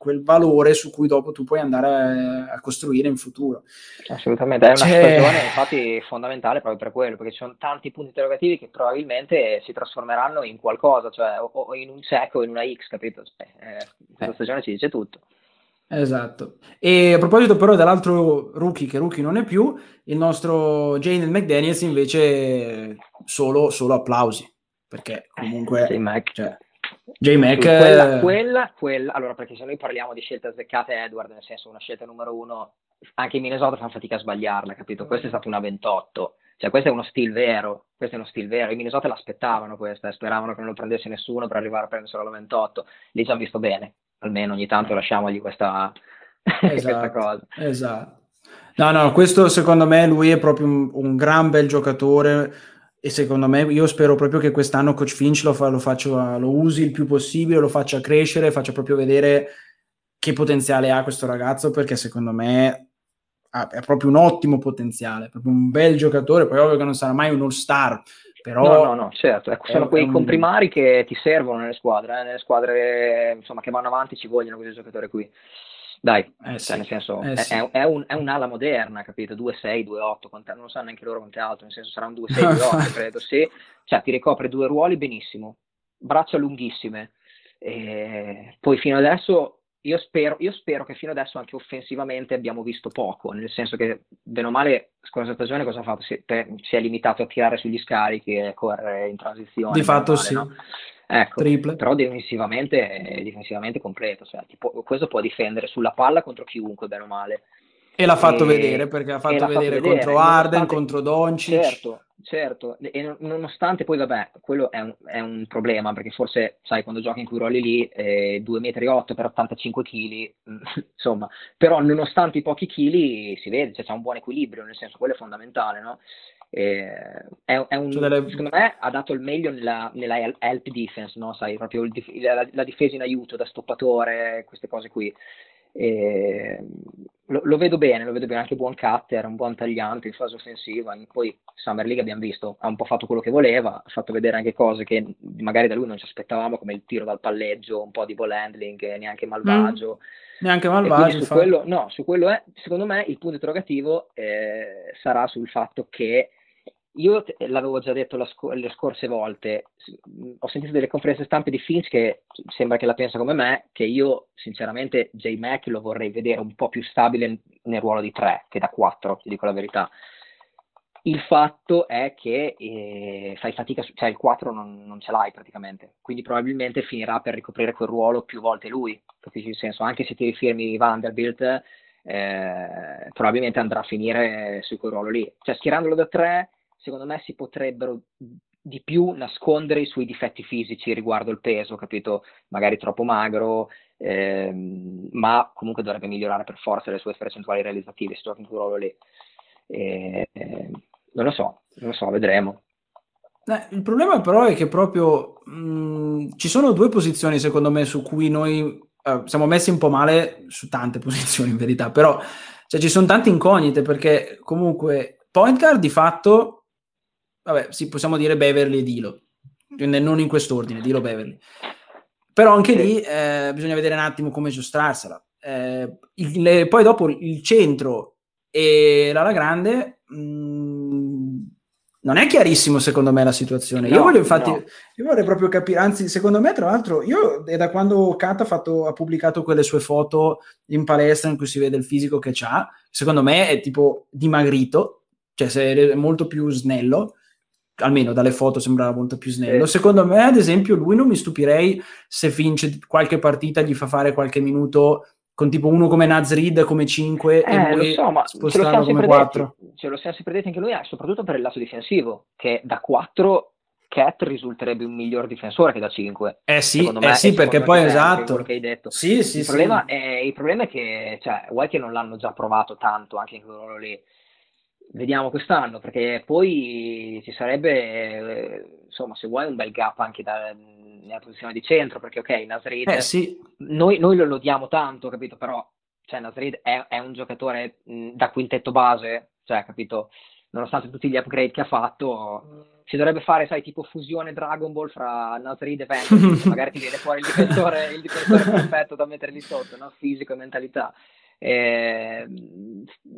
Speaker 2: quel valore su cui dopo tu puoi andare a, a costruire in futuro.
Speaker 3: Assolutamente, è una C'è... stagione infatti fondamentale proprio per quello, perché ci sono tanti punti interrogativi che probabilmente si trasformeranno in qualcosa, cioè o, o in un check o in una X, capito? Cioè, eh, questa eh. stagione ci dice tutto.
Speaker 2: Esatto. E a proposito però dell'altro rookie, che rookie non è più, il nostro Jane McDaniels invece solo, solo applausi, perché comunque...
Speaker 3: J-Mac.
Speaker 2: Cioè, J-Mac...
Speaker 3: Quella, quella, quella, allora perché se noi parliamo di scelte azzeccate, Edward, nel senso una scelta numero uno, anche in Minnesota fanno fatica a sbagliarla, capito? Questa è stata una 28, cioè questo è uno stile vero, questo è uno stile vero, in Minnesota l'aspettavano questa, speravano che non lo prendesse nessuno per arrivare a prenderselo alla 28, lì ci hanno visto bene, almeno ogni tanto lasciamogli questa, esatto, questa cosa.
Speaker 2: Esatto. No, no, questo secondo me lui è proprio un, un, gran bel giocatore e secondo me io spero proprio che quest'anno Coach Finch lo, fa, lo, faccia, lo usi il più possibile, lo faccia crescere, faccia proprio vedere che potenziale ha questo ragazzo perché secondo me ha, è proprio un ottimo potenziale, proprio un bel giocatore, poi ovvio che non sarà mai un all-star, però...
Speaker 3: No, no, no, certo, ecco, sono quei un... comprimari che ti servono nelle squadre, eh? nelle squadre insomma, che vanno avanti ci vogliono questi giocatori qui. Dai,
Speaker 2: eh
Speaker 3: cioè, sì, nel senso,
Speaker 2: eh
Speaker 3: è,
Speaker 2: sì.
Speaker 3: è, è, un, è, un'ala moderna, capito? 2-6, 2-8, non lo sanno neanche loro quante altro, nel senso sarà un 2-6, 2-8, credo, sì. Cioè, ti ricopre due ruoli benissimo, braccia lunghissime. E poi fino adesso io spero, io spero, che fino adesso anche offensivamente abbiamo visto poco, nel senso che, bene o male, scorsa stagione cosa ha fatto? Si, per, si, è limitato a tirare sugli scarichi e correre in transizione.
Speaker 2: Di fatto
Speaker 3: male,
Speaker 2: sì.
Speaker 3: No? Ecco, Triple. però difensivamente è difensivamente completo, cioè, tipo, questo può difendere sulla palla contro chiunque, bene o male.
Speaker 2: E l'ha fatto e, vedere, perché ha fatto vedere, vedere contro Arden, contro Doncic.
Speaker 3: Certo, certo, e nonostante poi, vabbè, quello è un, è un, problema, perché forse, sai, quando giochi in quei ruoli lì, eh, 2,8 metri per 85 kg, insomma, però nonostante i pochi chili si vede, cioè, c'è un buon equilibrio, nel senso, quello è fondamentale, no? Eh, è, è un, cioè delle... Secondo me ha dato il meglio nella, nella help defense, no? Sai, proprio il, la, la, difesa in aiuto da stoppatore, queste cose qui. Eh, lo, lo, vedo bene, lo vedo bene, anche buon cutter, un buon tagliante in fase offensiva. Poi Summer League abbiamo visto, ha un po' fatto quello che voleva, ha fatto vedere anche cose che magari da lui non ci aspettavamo, come il tiro dal palleggio, un po' di ball handling, neanche malvagio.
Speaker 2: Mm, neanche malvagio.
Speaker 3: Su quello, no, su quello è, secondo me, il punto interrogativo eh, sarà sul fatto che io l'avevo già detto sc- le scorse volte, ho sentito delle conferenze stampe di Finch che sembra che la pensa come me, che io sinceramente J. Mac lo vorrei vedere un po' più stabile nel ruolo di 3 che da 4, ti dico la verità. Il fatto è che eh, fai fatica, su- cioè il 4 non, non, ce l'hai praticamente, quindi probabilmente finirà per ricoprire quel ruolo più volte lui, capisci il senso? Anche se ti rifirmi Vanderbilt, eh, probabilmente andrà a finire su quel ruolo lì. Cioè schierandolo da 3 secondo me si potrebbero di più nascondere i suoi difetti fisici riguardo il peso, capito? Magari troppo magro, ehm, ma comunque dovrebbe migliorare per forza le sue percentuali realizzative, se gioca in quel ruolo lì. Eh, non lo so, non lo so, vedremo.
Speaker 2: Eh, il problema però è che proprio mh, ci sono due posizioni secondo me su cui noi eh, siamo messi un po' male su tante posizioni in verità, però cioè, ci sono tante incognite perché comunque point guard di fatto vabbè, sì, possiamo dire Beverly e Dilo, non in quest'ordine, Dilo Beverly. Però anche lì eh, bisogna vedere un attimo come giostrarsela. Eh, il, le, poi dopo il centro e l'ala grande, mh, mm, non è chiarissimo secondo me la situazione. No, io voglio infatti, no. io vorrei proprio capire, anzi secondo me tra l'altro, io è da quando Kat ha, fatto, ha pubblicato quelle sue foto in palestra in cui si vede il fisico che ha, secondo me è tipo dimagrito, cioè è molto più snello, almeno dalle foto sembrava molto più snello. Eh. Secondo me ad esempio lui non mi stupirei se vince qualche partita, gli fa fare qualche minuto con tipo uno come Nazrid come 5
Speaker 3: eh, e lui so, spostarlo come 4. Ce lo siamo sempre detti anche noi, eh, soprattutto per il lato difensivo, che da 4 Cat risulterebbe un miglior difensore che da 5.
Speaker 2: Eh sì, eh sì perché poi esatto.
Speaker 3: Che hai detto.
Speaker 2: Sì, sì,
Speaker 3: il,
Speaker 2: sì.
Speaker 3: Problema è, il problema è che, cioè, vuoi che non l'hanno già provato tanto anche in quel ruolo lì. Vediamo quest'anno, perché poi ci sarebbe, eh, insomma, se vuoi un bel gap anche da, nella posizione di centro, perché ok, Nasrid,
Speaker 2: eh, sì.
Speaker 3: noi, noi, lo lodiamo tanto, capito? Però, cioè, Nasrid è, è un giocatore mh, da quintetto base, cioè, capito? Nonostante tutti gli upgrade che ha fatto, si dovrebbe fare, sai, tipo fusione Dragon Ball fra Nasrid e Ventus, magari ti viene fuori il difensore, il difensore perfetto da mettere lì sotto, no? Fisico e mentalità. Eh,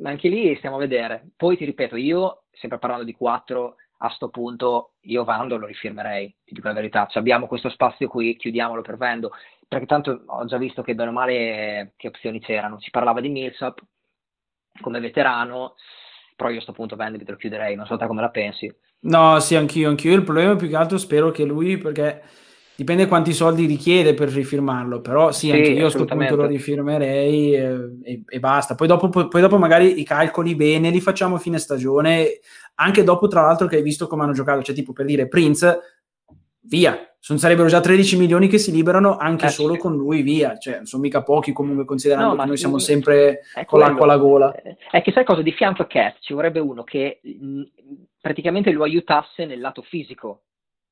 Speaker 3: anche lì stiamo a vedere. Poi ti ripeto, io, sempre parlando di 4, a sto punto io Vando lo rifirmerei, ti dico la verità. Cioè, abbiamo questo spazio qui, chiudiamolo per Vendo, perché tanto ho già visto che bene o male che opzioni c'erano. Si parlava di Millsap come veterano, però io a sto punto Vendo te lo chiuderei, non so te come la pensi.
Speaker 2: No, sì, anch'io, anch'io. Il problema è più che altro spero che lui, perché dipende quanti soldi richiede per rifirmarlo, però sì, sì anche io a questo punto lo rifirmerei e, e, e basta. Poi dopo, poi, dopo, magari i calcoli bene li facciamo a fine stagione, anche dopo tra l'altro che hai visto come hanno giocato, cioè tipo per dire Prince, via, sono, sarebbero già 13 milioni che si liberano anche eh, solo sì. con lui, via, cioè non sono mica pochi comunque considerando no, che noi siamo sempre con l'acqua alla gola.
Speaker 3: È che sai cosa, di fianco a Cat ci vorrebbe uno che mh, praticamente lo aiutasse nel lato fisico,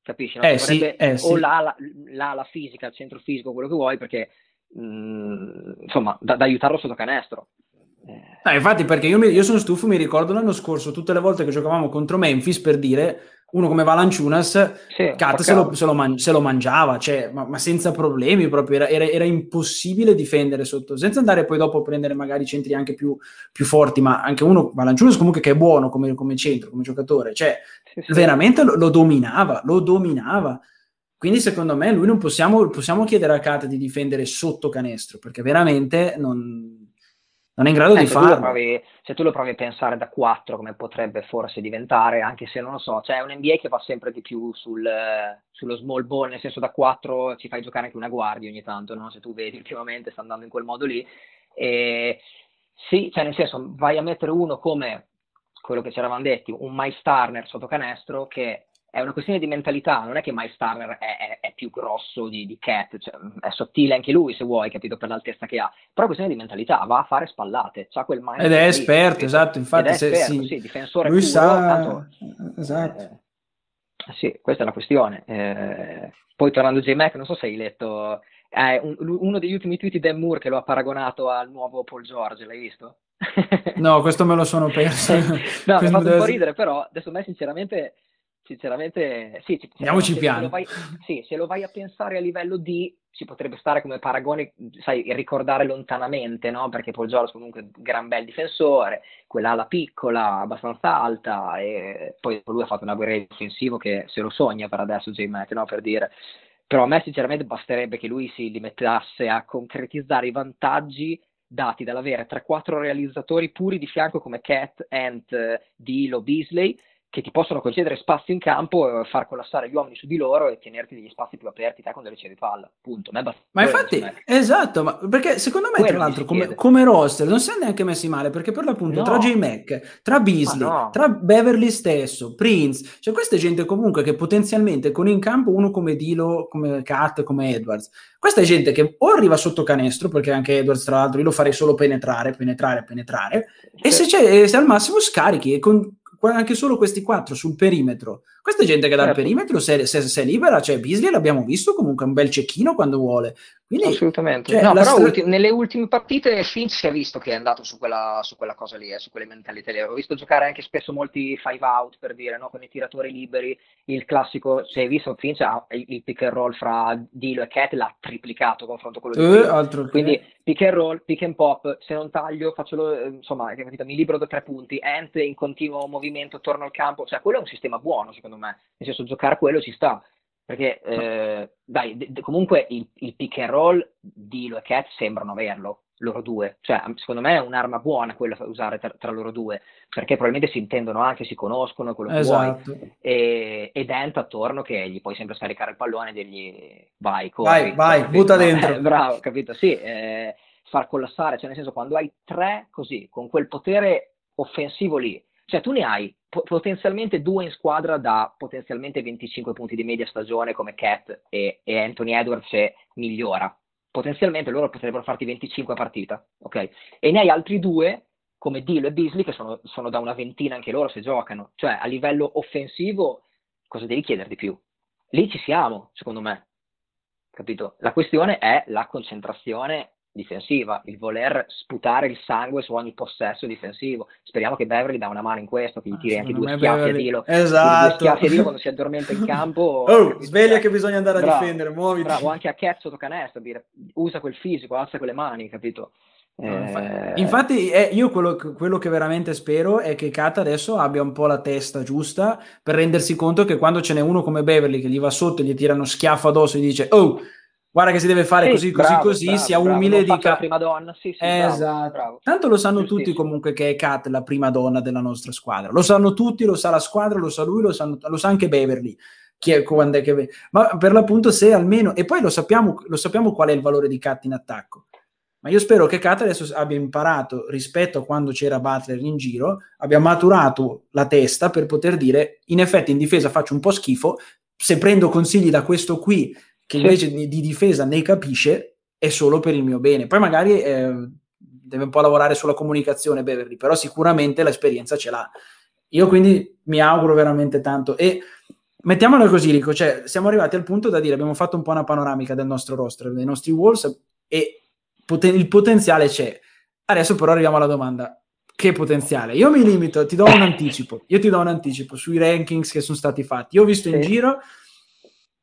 Speaker 3: capisci? No?
Speaker 2: Eh, sì, eh,
Speaker 3: o l'ala, l'ala, fisica, il centro fisico, quello che vuoi, perché mh, mm, insomma, da, da, aiutarlo sotto canestro.
Speaker 2: Eh. No, infatti, perché io, mi, io, sono stufo, mi ricordo l'anno scorso, tutte le volte che giocavamo contro Memphis, per dire, uno come Valanciunas, sì, Cat se lo, se, lo man- se lo, mangiava, cioè, ma, ma, senza problemi proprio, era, era, era, impossibile difendere sotto, senza andare poi dopo a prendere magari centri anche più, più forti, ma anche uno, Valanciunas comunque che è buono come, come centro, come giocatore, cioè sì, sì. veramente lo, lo, dominava, lo dominava. Quindi secondo me lui non possiamo, possiamo chiedere a Kat di difendere sotto canestro, perché veramente non, non è in grado eh, di farlo.
Speaker 3: Provi, se tu lo provi a pensare da 4 come potrebbe forse diventare, anche se non lo so, c'è un NBA che va sempre di più sul, sullo small ball, nel senso da 4 ci fai giocare anche una guardia ogni tanto, no? se tu vedi ultimamente sta andando in quel modo lì. E, sì, cioè nel senso vai a mettere uno come quello che ci eravamo detti, un Miles Turner sotto canestro che è una questione di mentalità, non è che Miles Turner è, è, è più grosso di, di Cat, cioè, è sottile anche lui se vuoi, capito, per l'altezza che ha, però è questione di mentalità, va a fare spallate, ha quel mindset.
Speaker 2: Ed è esperto, lì, esatto, infatti. Ed
Speaker 3: è esperto,
Speaker 2: sì.
Speaker 3: sì, difensore
Speaker 2: lui
Speaker 3: puro,
Speaker 2: sa... Tanto, esatto.
Speaker 3: Eh, sì, questa è la questione. Eh, poi tornando a J-Mac, non so se hai letto eh, un, uno degli ultimi tweet di Dan Moore che lo ha paragonato al nuovo Paul George, l'hai visto?
Speaker 2: no, questo me lo sono perso.
Speaker 3: no, mi ha fatto un po' ridere, però adesso a me sinceramente, sinceramente sì,
Speaker 2: Andiamoci
Speaker 3: se,
Speaker 2: piano.
Speaker 3: Vai, sì, se lo vai a pensare a livello di, ci potrebbe stare come paragone, sai, ricordare lontanamente, no? Perché Paul George comunque è un gran bel difensore, quell'ala piccola, abbastanza alta, e poi lui ha fatto una guerra difensiva che se lo sogna per adesso J-Mac, no? Per dire però a me sinceramente basterebbe che lui si limitasse a concretizzare i vantaggi dati dall'avere 3-4 realizzatori puri di fianco come Cat, Ant, Dilo, Beasley che ti possono concedere spazio in campo, e far collassare gli uomini su di loro e tenerti degli spazi più aperti te quando ricevi palla. Punto.
Speaker 2: Ma infatti, esatto, ma perché secondo me, Quello tra l'altro, come, come, roster non siamo neanche messi male, perché per l'appunto no. tra J-Mac, tra Beasley, no. tra Beverly stesso, Prince, cioè questa è gente comunque che potenzialmente con in campo uno come Dilo, come Kat, come Edwards, questa è gente che o arriva sotto canestro, perché anche Edwards tra l'altro io lo farei solo penetrare, penetrare, penetrare, sì. e se, c'è, se al massimo scarichi e con anche solo questi quattro sul perimetro Questa gente che dal certo. perimetro, se, se, se, è libera, cioè Beasley l'abbiamo visto comunque un bel cecchino quando vuole. Quindi,
Speaker 3: Assolutamente. Cioè, no, però stra... ulti- nelle ultime partite Finch si è visto che è andato su quella, su quella cosa lì, eh, su quelle mentalità lì. Ho visto giocare anche spesso molti five out, per dire, no? con i tiratori liberi. Il classico, se hai visto Finch, ha il pick and roll fra Dilo e Cat l'ha triplicato confronto con quello di uh, altro Quindi pick and roll, pick and pop, se non taglio, faccio lo, eh, insomma, mi libero da tre punti, ant in continuo movimento attorno al campo. Cioè, quello è un sistema buono, secondo me. Nel senso, giocare quello ci sta. Perché eh, dai, d- comunque il, il, pick and roll di Lo e Cat sembrano averlo, loro due. Cioè, secondo me è un'arma buona quella da usare tra, tra, loro due, perché probabilmente si intendono anche, si conoscono, quello che esatto. vuoi. E, e Dent attorno che gli puoi sempre scaricare il pallone e dirgli vai, corri.
Speaker 2: Vai, vai, capito? butta dentro.
Speaker 3: Bravo, capito? Sì, eh, far collassare, cioè nel senso quando hai tre così, con quel potere offensivo lì, cioè tu ne hai potenzialmente due in squadra da potenzialmente 25 punti di media stagione come Cat e, e Anthony Edwards se migliora. Potenzialmente loro potrebbero farti 25 a partita, ok? E ne hai altri due come Dillo e Beasley che sono, sono da una ventina anche loro se giocano. Cioè a livello offensivo cosa devi chiedere di più? Lì ci siamo, secondo me. Capito? La questione è la concentrazione difensiva, il voler sputare il sangue su ogni possesso difensivo. Speriamo che Beverly dà una mano in questo, che gli tiri anche due schiaffi Beverly. a Dilo.
Speaker 2: Esatto.
Speaker 3: Due schiaffi a Dilo quando si addormenta in campo.
Speaker 2: Oh, sveglia che bisogna andare bravo, a difendere, muoviti.
Speaker 3: Bravo, anche a Cat sotto canestro, dire, usa quel fisico, alza quelle mani, capito?
Speaker 2: Eh... Infatti, eh, io quello, quello, che veramente spero è che Kat adesso abbia un po' la testa giusta per rendersi conto che quando ce n'è uno come Beverly che gli va sotto e gli tira uno schiaffo addosso e gli dice Oh, guarda che si deve fare sì, così, così, bravo, così, bravo, sia bravo, umile e dica...
Speaker 3: la prima donna, sì, sì,
Speaker 2: esatto. Tanto lo sanno tutti comunque che è Kat la prima donna della nostra squadra. Lo sanno tutti, lo sa la squadra, lo sa lui, lo, sanno, lo sa anche Beverly. Chi è, quando è che... Ma per l'appunto se almeno... E poi lo sappiamo, lo sappiamo qual è il valore di Kat in attacco. Ma io spero che Kat adesso abbia imparato rispetto a quando c'era Butler in giro, abbia maturato la testa per poter dire in effetti in difesa faccio un po' schifo, se prendo consigli da questo qui che invece di, di, difesa ne capisce, è solo per il mio bene. Poi magari eh, deve un po' lavorare sulla comunicazione Beverly, però sicuramente l'esperienza ce l'ha. Io quindi mi auguro veramente tanto. E mettiamola così, Rico, cioè siamo arrivati al punto da dire, abbiamo fatto un po' una panoramica del nostro roster, dei nostri Wolves, e poten- il potenziale c'è. Adesso però arriviamo alla domanda, che potenziale? Io mi limito, ti do un anticipo, io ti do un anticipo sui rankings che sono stati fatti. Io ho visto sì. in giro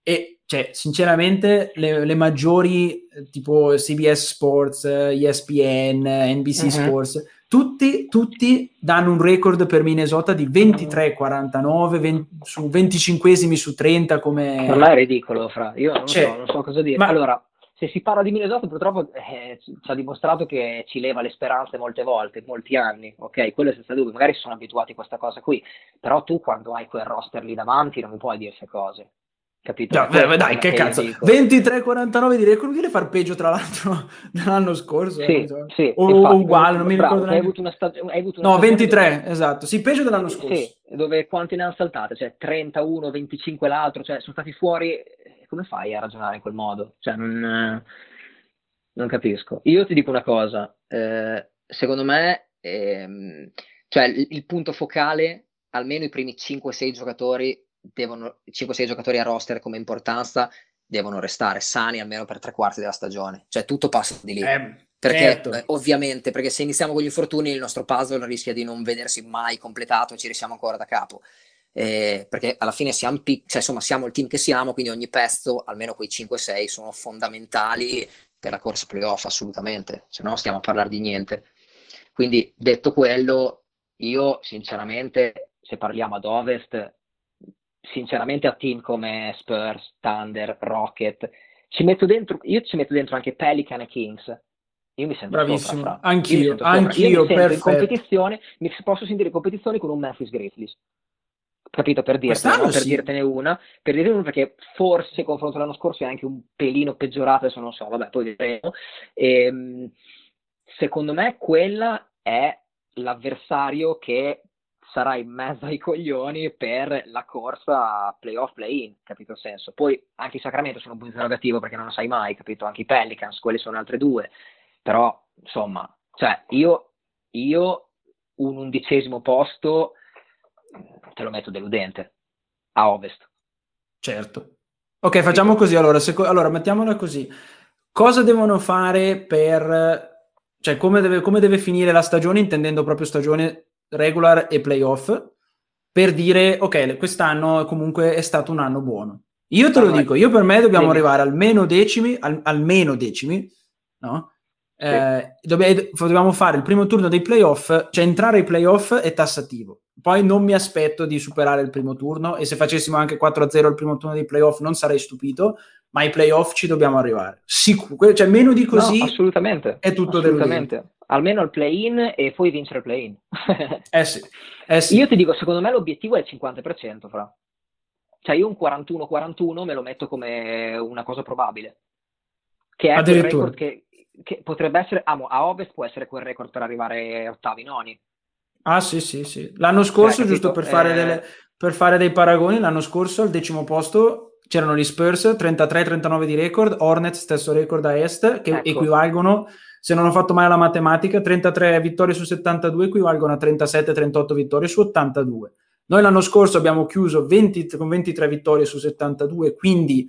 Speaker 2: e cioè, sinceramente, le, le, maggiori, tipo CBS Sports, ESPN, NBC uh-huh. Sports, tutti, tutti, danno un record per Minnesota di 23-49 20, su 25 su 30 come...
Speaker 3: Per me è ridicolo, Fra. Io non, cioè, so, non so cosa dire. Ma... Allora, se si parla di Minnesota, purtroppo eh, ci ha dimostrato che ci leva le speranze molte volte, molti anni, ok? Quello senza dubbio, magari sono abituati a questa cosa qui, però tu quando hai quel roster lì davanti non mi puoi dire queste cose. Capito?
Speaker 2: No, beh, dai, che cazzo, 23-49 direi che non viene far peggio tra l'altro dell'anno scorso.
Speaker 3: Sì,
Speaker 2: so.
Speaker 3: sì,
Speaker 2: o, infatti, uguale, non mi bravo, ricordo.
Speaker 3: Hai avuto una, stag- hai avuto
Speaker 2: una No, 23, esatto, sì, peggio dell'anno scorso. Sì,
Speaker 3: dove quanti ne hanno saltate? Cioè 31, 25 l'altro, cioè sono stati fuori. Come fai a ragionare in quel modo? Cioè non, non capisco. Io ti dico una cosa, eh, secondo me, ehm, cioè il, il punto focale, almeno i primi 5-6 giocatori 5-6 giocatori a roster come importanza devono restare sani almeno per tre quarti della stagione. Cioè tutto passa di lì. Eh, perché certo. eh, ovviamente, perché se iniziamo con gli infortuni il nostro puzzle rischia di non vedersi mai completato e ci risiamo ancora da capo. Eh, perché alla fine siamo, pic- cioè, insomma, siamo il team che siamo, quindi ogni pezzo, almeno quei 5-6, sono fondamentali per la corsa playoff, assolutamente, se no stiamo a parlare di niente. Quindi detto quello, io sinceramente, se parliamo ad ovest, sinceramente a team come Spurs, Thunder, Rocket, ci metto dentro, io ci metto dentro anche Pelican e Kings. Io mi sento
Speaker 2: Bravissimo,
Speaker 3: sopra,
Speaker 2: anch'io, anch'io,
Speaker 3: io
Speaker 2: mi sento
Speaker 3: in competizione, mi posso sentire in competizione con un Memphis Grizzlies. Capito? Per dirtene, no? per sì. dirtene una, per dirtene una perché forse confronto all'anno scorso è anche un pelino peggiorato, adesso non so, vabbè, poi vedremo. E, ehm, secondo me quella è l'avversario che sarà in mezzo ai coglioni per la corsa playoff play-in, capito il senso? Poi anche i Sacramento sono un punto interrogativo perché non lo sai mai, capito? Anche i Pelicans, quelle sono altre due, però insomma, cioè io, io un undicesimo posto te lo metto deludente. a ovest.
Speaker 2: Certo. Ok, facciamo così allora. Seco- allora, mettiamola così. Cosa devono fare per... Cioè, come deve, come deve finire la stagione, intendendo proprio stagione regular e playoff, per dire, ok, quest'anno comunque è stato un anno buono. Io te lo allora, dico, io per me dobbiamo sì. arrivare almeno decimi, al, almeno decimi, no? Eh, dobbiamo fare il primo turno dei playoff, cioè entrare ai playoff è tassativo. Poi non mi aspetto di superare il primo turno e se facessimo anche 4-0 il primo turno dei playoff non sarei stupito, ma ai playoff ci dobbiamo arrivare. Sicuro, cioè meno di così
Speaker 3: no, assolutamente,
Speaker 2: è tutto
Speaker 3: assolutamente. Deludente. Almeno il play-in e poi vincere il play-in.
Speaker 2: eh, sì. eh sì.
Speaker 3: Io ti dico, secondo me l'obiettivo è il 50%, fra. Cioè io un 41-41 me lo metto come una cosa probabile. Che è quel record che, che potrebbe essere, amo, a Ovest può essere quel record per arrivare ottavi, noni.
Speaker 2: Ah sì, sì, sì. L'anno scorso, cioè, giusto per fare, eh... delle, per fare, dei paragoni, l'anno scorso al decimo posto c'erano gli Spurs, 33-39 di record, Hornets stesso record a Est, che ecco. equivalgono, se non ho fatto mai la matematica, 33 vittorie su 72 equivalgono a 37-38 vittorie su 82. Noi l'anno scorso abbiamo chiuso 20, con 23 vittorie su 72, quindi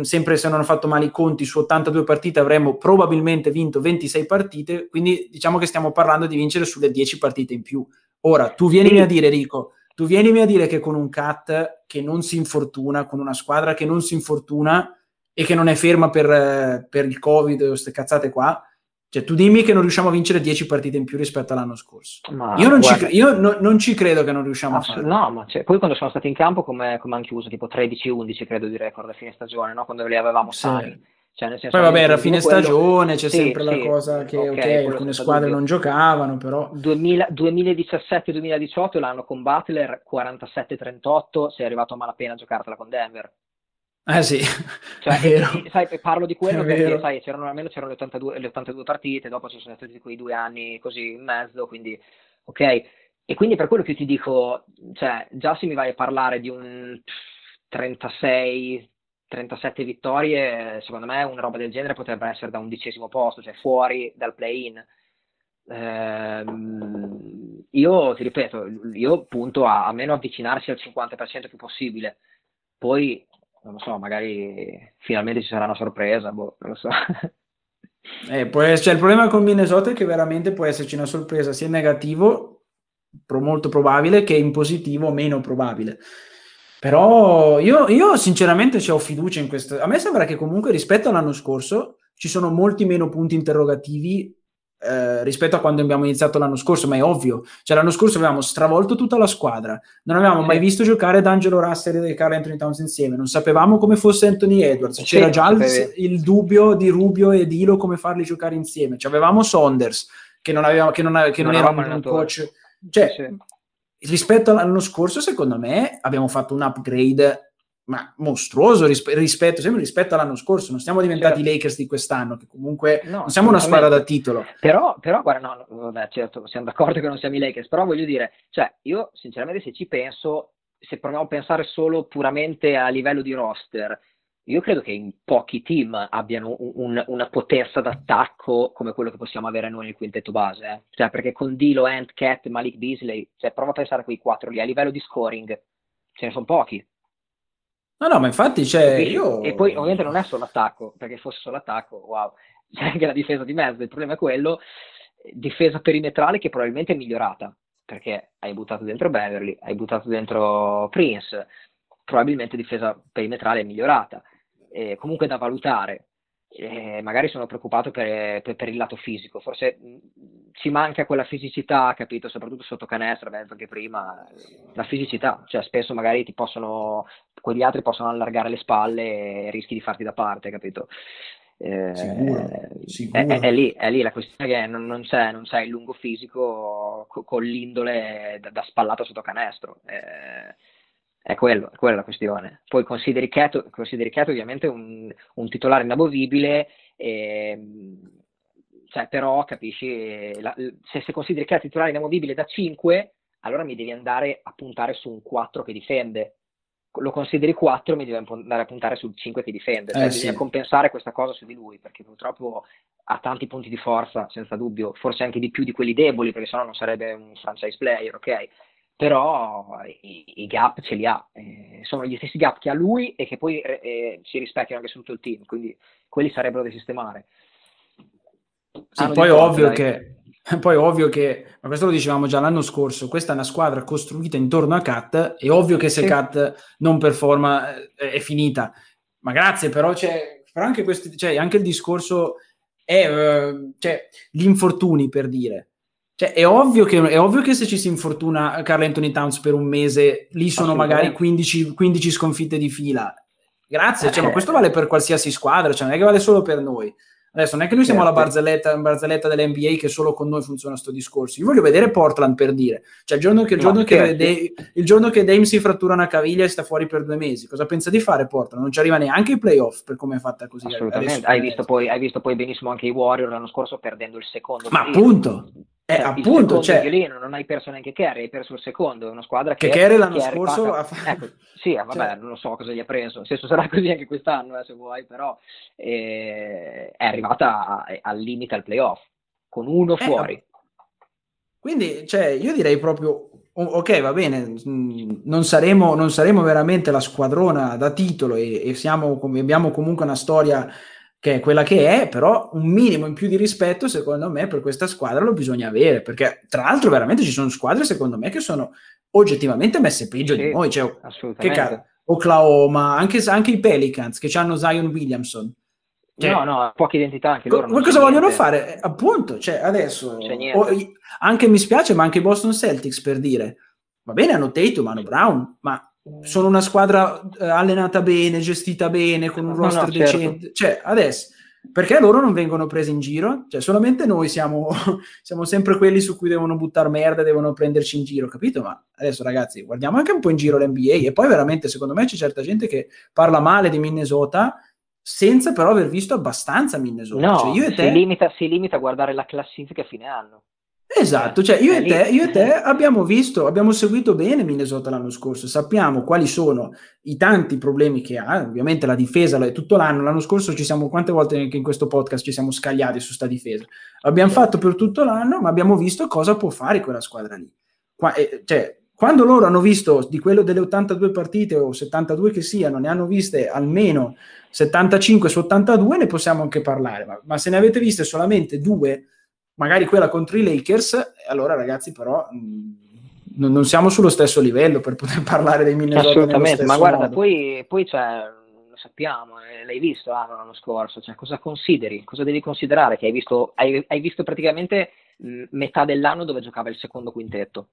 Speaker 2: sempre se non ho fatto male i conti, su 82 partite avremmo probabilmente vinto 26 partite, quindi diciamo che stiamo parlando di vincere sulle 10 partite in più. Ora, tu vienimi a dire, Rico, tu vienimi a dire che con un cat che non si infortuna, con una squadra che non si infortuna e che non è ferma per, per il Covid o queste cazzate qua, cioè, tu dimmi che non riusciamo a vincere 10 partite in più rispetto all'anno scorso. Ma io non, guarda, ci, io no, non ci credo che non riusciamo a farlo.
Speaker 3: No, ma cioè, poi quando sono stati in campo, come, come hanno chiuso, tipo 13-11 credo di record a fine stagione, no? quando li avevamo sì. sani. Cioè, senso,
Speaker 2: Poi vabbè, era fine quello... stagione, c'è sì, sempre sì, la cosa che okay, okay, alcune squadre non giocavano, però...
Speaker 3: 2017-2018 l'anno con Butler 47-38, sei arrivato a malapena a giocartela con Denver.
Speaker 2: Eh sì,
Speaker 3: cioè, sai, parlo di quello è perché vero. sai, c'erano, almeno c'erano le 82, le 82 partite, dopo ci sono stati quei due anni così in mezzo, quindi ok. E quindi per quello che ti dico, cioè, già se mi vai a parlare di un 36, 37 vittorie, secondo me una roba del genere potrebbe essere da undicesimo posto, cioè fuori dal play-in. Eh, io ti ripeto, io punto a, a meno avvicinarsi al 50% più possibile. Poi non lo so, magari finalmente ci sarà una sorpresa, boh, non lo so.
Speaker 2: Eh, può, cioè, il problema con Minnesota è che veramente può esserci una sorpresa sia in negativo, pro, molto probabile, che in positivo, meno probabile. Però io, io sinceramente ho fiducia in questo. A me sembra che comunque rispetto all'anno scorso ci sono molti meno punti interrogativi eh, rispetto a quando abbiamo iniziato l'anno scorso, ma è ovvio. Cioè, l'anno scorso avevamo stravolto tutta la squadra, non avevamo mai visto giocare D'Angelo Russell e Carl Anthony Towns insieme, non sapevamo come fosse Anthony Edwards, c'era sì, già il, il, dubbio di Rubio e Dilo come farli giocare insieme. Cioè, avevamo Saunders, che non, aveva, che non, che non, non era un coach. Cioè, sì. Rispetto all'anno scorso, secondo me, abbiamo fatto un upgrade ma mostruoso rispe- rispetto, sempre rispetto all'anno scorso. Non siamo diventati certo. i Lakers di quest'anno, che comunque no, non siamo una squadra da titolo.
Speaker 3: Però, però guarda, no, vabbè, certo, siamo d'accordo che non siamo i Lakers, però voglio dire, cioè, io sinceramente se ci penso, se proviamo a pensare solo puramente a livello di roster, io credo che in pochi team abbiano un, un, una potenza d'attacco come quello che possiamo avere noi nel quintetto base. Eh. Cioè, perché con Dilo, Ant, Cat, Malik Beasley, cioè, prova a pensare a quei quattro lì, a livello di scoring, ce ne sono pochi.
Speaker 2: No, no, ma infatti c'è. Cioè, io...
Speaker 3: E poi ovviamente non è solo attacco, perché fosse solo attacco, wow, c'è anche la difesa di mezzo. Il problema è quello, difesa perimetrale che probabilmente è migliorata, perché hai buttato dentro Beverly, hai buttato dentro Prince, probabilmente difesa perimetrale è migliorata. E comunque da valutare, eh, magari sono preoccupato per, per, per, il lato fisico, forse mh, ci manca quella fisicità, capito, soprattutto sotto canestro, beh, perché prima la fisicità, cioè spesso magari ti possono, quegli altri possono allargare le spalle e rischi di farti da parte, capito?
Speaker 2: Eh, sicuro, sicuro.
Speaker 3: È, è, lì, è, lì, la questione che non, non, c'è, non c'è il lungo fisico co, con l'indole da, da spallato sotto canestro. Eh, è quello, è quella la questione. Poi consideri Keto, consideri Keto ovviamente un, un titolare inamovibile, eh, cioè, però capisci, la, se, se consideri Keto titolare inamovibile da 5, allora mi devi andare a puntare su un 4 che difende. Lo consideri 4, mi devi andare a puntare sul 5 che difende. Cioè, eh, bisogna sì. compensare questa cosa su di lui, perché purtroppo ha tanti punti di forza, senza dubbio, forse anche di più di quelli deboli, perché sennò non sarebbe un franchise player, ok? Però i, i gap ce li ha. Eh, sono gli stessi gap che ha lui e che poi eh, eh, si rispecchiano anche su tutto il team, quindi quelli sarebbero da sistemare.
Speaker 2: Sì, poi è ovvio che poi ovvio che, ma questo lo dicevamo già l'anno scorso, questa è una squadra costruita intorno a Cat, è ovvio che se sì. Cat non performa eh, è finita. Ma grazie, però c'è, però anche, questo, cioè, anche il discorso è, uh, cioè, gli infortuni per dire. Cioè, è, ovvio che, è ovvio che se ci si infortuna Carl Anthony Towns per un mese, lì sono magari 15, 15 sconfitte di fila. Grazie, cioè, ma questo vale per qualsiasi squadra, cioè, non è che vale solo per noi. Adesso non è che noi siamo certo. la barzelletta, barzelletta dell'NBA che solo con noi funziona questo discorso. Io voglio vedere Portland per dire. Cioè, il giorno che, il giorno no, che, certo. De, il giorno che Dame si frattura una caviglia e sta fuori per due mesi, cosa pensa di fare Portland? Non ci arriva neanche ai playoff per come è fatta così.
Speaker 3: Assolutamente. Hai visto, poi, hai visto, poi, benissimo anche i Warrior l'anno scorso perdendo il secondo.
Speaker 2: Ma appunto. Eh, cioè, appunto, cioè...
Speaker 3: violino, non hai perso neanche Kerry, hai perso il secondo, è una squadra che...
Speaker 2: Che Kerry l'anno scorso ha
Speaker 3: fatto... Ecco, sì, vabbè, cioè... non lo so cosa gli ha preso, nel senso sarà così anche quest'anno, eh, se vuoi, però eh, è arrivata a, al limite al playoff, con uno eh, fuori.
Speaker 2: Quindi, cioè, io direi proprio, ok, va bene, mm, non saremo, non saremo veramente la squadrona da titolo e, e siamo, abbiamo comunque una storia che è quella che è, però un minimo in più di rispetto, secondo me, per questa squadra lo bisogna avere, perché tra l'altro veramente ci sono squadre, secondo me, che sono oggettivamente messe peggio sì, di noi, cioè, che car- Oklahoma, anche, anche, i Pelicans, che hanno Zion Williamson.
Speaker 3: Cioè, no, no, poca identità anche loro.
Speaker 2: Co- cosa vogliono fare? Appunto, cioè, adesso, o, anche mi spiace, ma anche i Boston Celtics, per dire, va bene, hanno Tatum, hanno Brown, ma sono una squadra eh, allenata bene, gestita bene, con un roster no, no, certo. decente. Cioè, adesso, perché loro non vengono presi in giro? Cioè, solamente noi siamo, siamo sempre quelli su cui devono buttare merda, devono prenderci in giro, capito? Ma adesso, ragazzi, guardiamo anche un po' in giro l'NBA e poi veramente, secondo me, c'è certa gente che parla male di Minnesota senza però aver visto abbastanza Minnesota.
Speaker 3: No,
Speaker 2: cioè, io
Speaker 3: e te... si, limita, si limita a guardare la classifica a fine anno.
Speaker 2: Esatto, cioè io e, te, io e te abbiamo visto, abbiamo seguito bene Minnesota l'anno scorso, sappiamo quali sono i tanti problemi che ha, ovviamente la difesa tutto l'anno, l'anno scorso ci siamo, quante volte anche in questo podcast ci siamo scagliati su sta difesa, l'abbiamo fatto per tutto l'anno, ma abbiamo visto cosa può fare quella squadra lì. Qua, eh, cioè, quando loro hanno visto di quello delle 82 partite o 72 che siano, ne hanno viste almeno 75 su 82, ne possiamo anche parlare, ma, ma se ne avete viste solamente due magari quella contro i Lakers, allora ragazzi però mh, non, non, siamo sullo stesso livello per poter parlare dei Minnesota
Speaker 3: Assolutamente, ma guarda, modo. poi, poi c'è, lo sappiamo, eh, l'hai visto ah, l'anno scorso, cioè, cosa consideri, cosa devi considerare? Che hai visto, hai, hai visto praticamente mh, metà dell'anno dove giocava il secondo quintetto.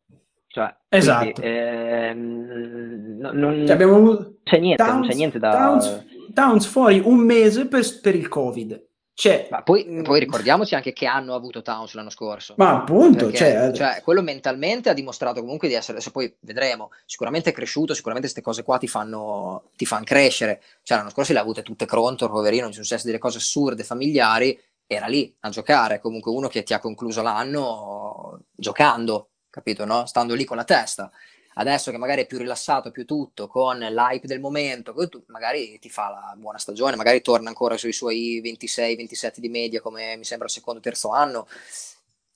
Speaker 3: Cioè,
Speaker 2: esatto.
Speaker 3: Quindi, non, non,
Speaker 2: cioè abbiamo
Speaker 3: c'è niente, Towns, non c'è niente da...
Speaker 2: Towns, Towns fuori un mese per, per il Covid cioè,
Speaker 3: ma poi, mm, poi, ricordiamoci anche che hanno avuto Towns l'anno scorso.
Speaker 2: Ma appunto, perché, cioè,
Speaker 3: cioè, quello mentalmente ha dimostrato comunque di essere, se poi vedremo, sicuramente è cresciuto, sicuramente queste cose qua ti fanno, ti fanno crescere. Cioè, l'anno scorso le ha avute tutte Crontor, poverino, ci sono successe delle cose assurde, familiari, era lì a giocare, comunque uno che ti ha concluso l'anno giocando, capito, no? Stando lì con la testa adesso che magari è più rilassato, più tutto, con l'hype del momento, magari ti fa la buona stagione, magari torna ancora sui suoi 26-27 di media come mi sembra il secondo o terzo anno,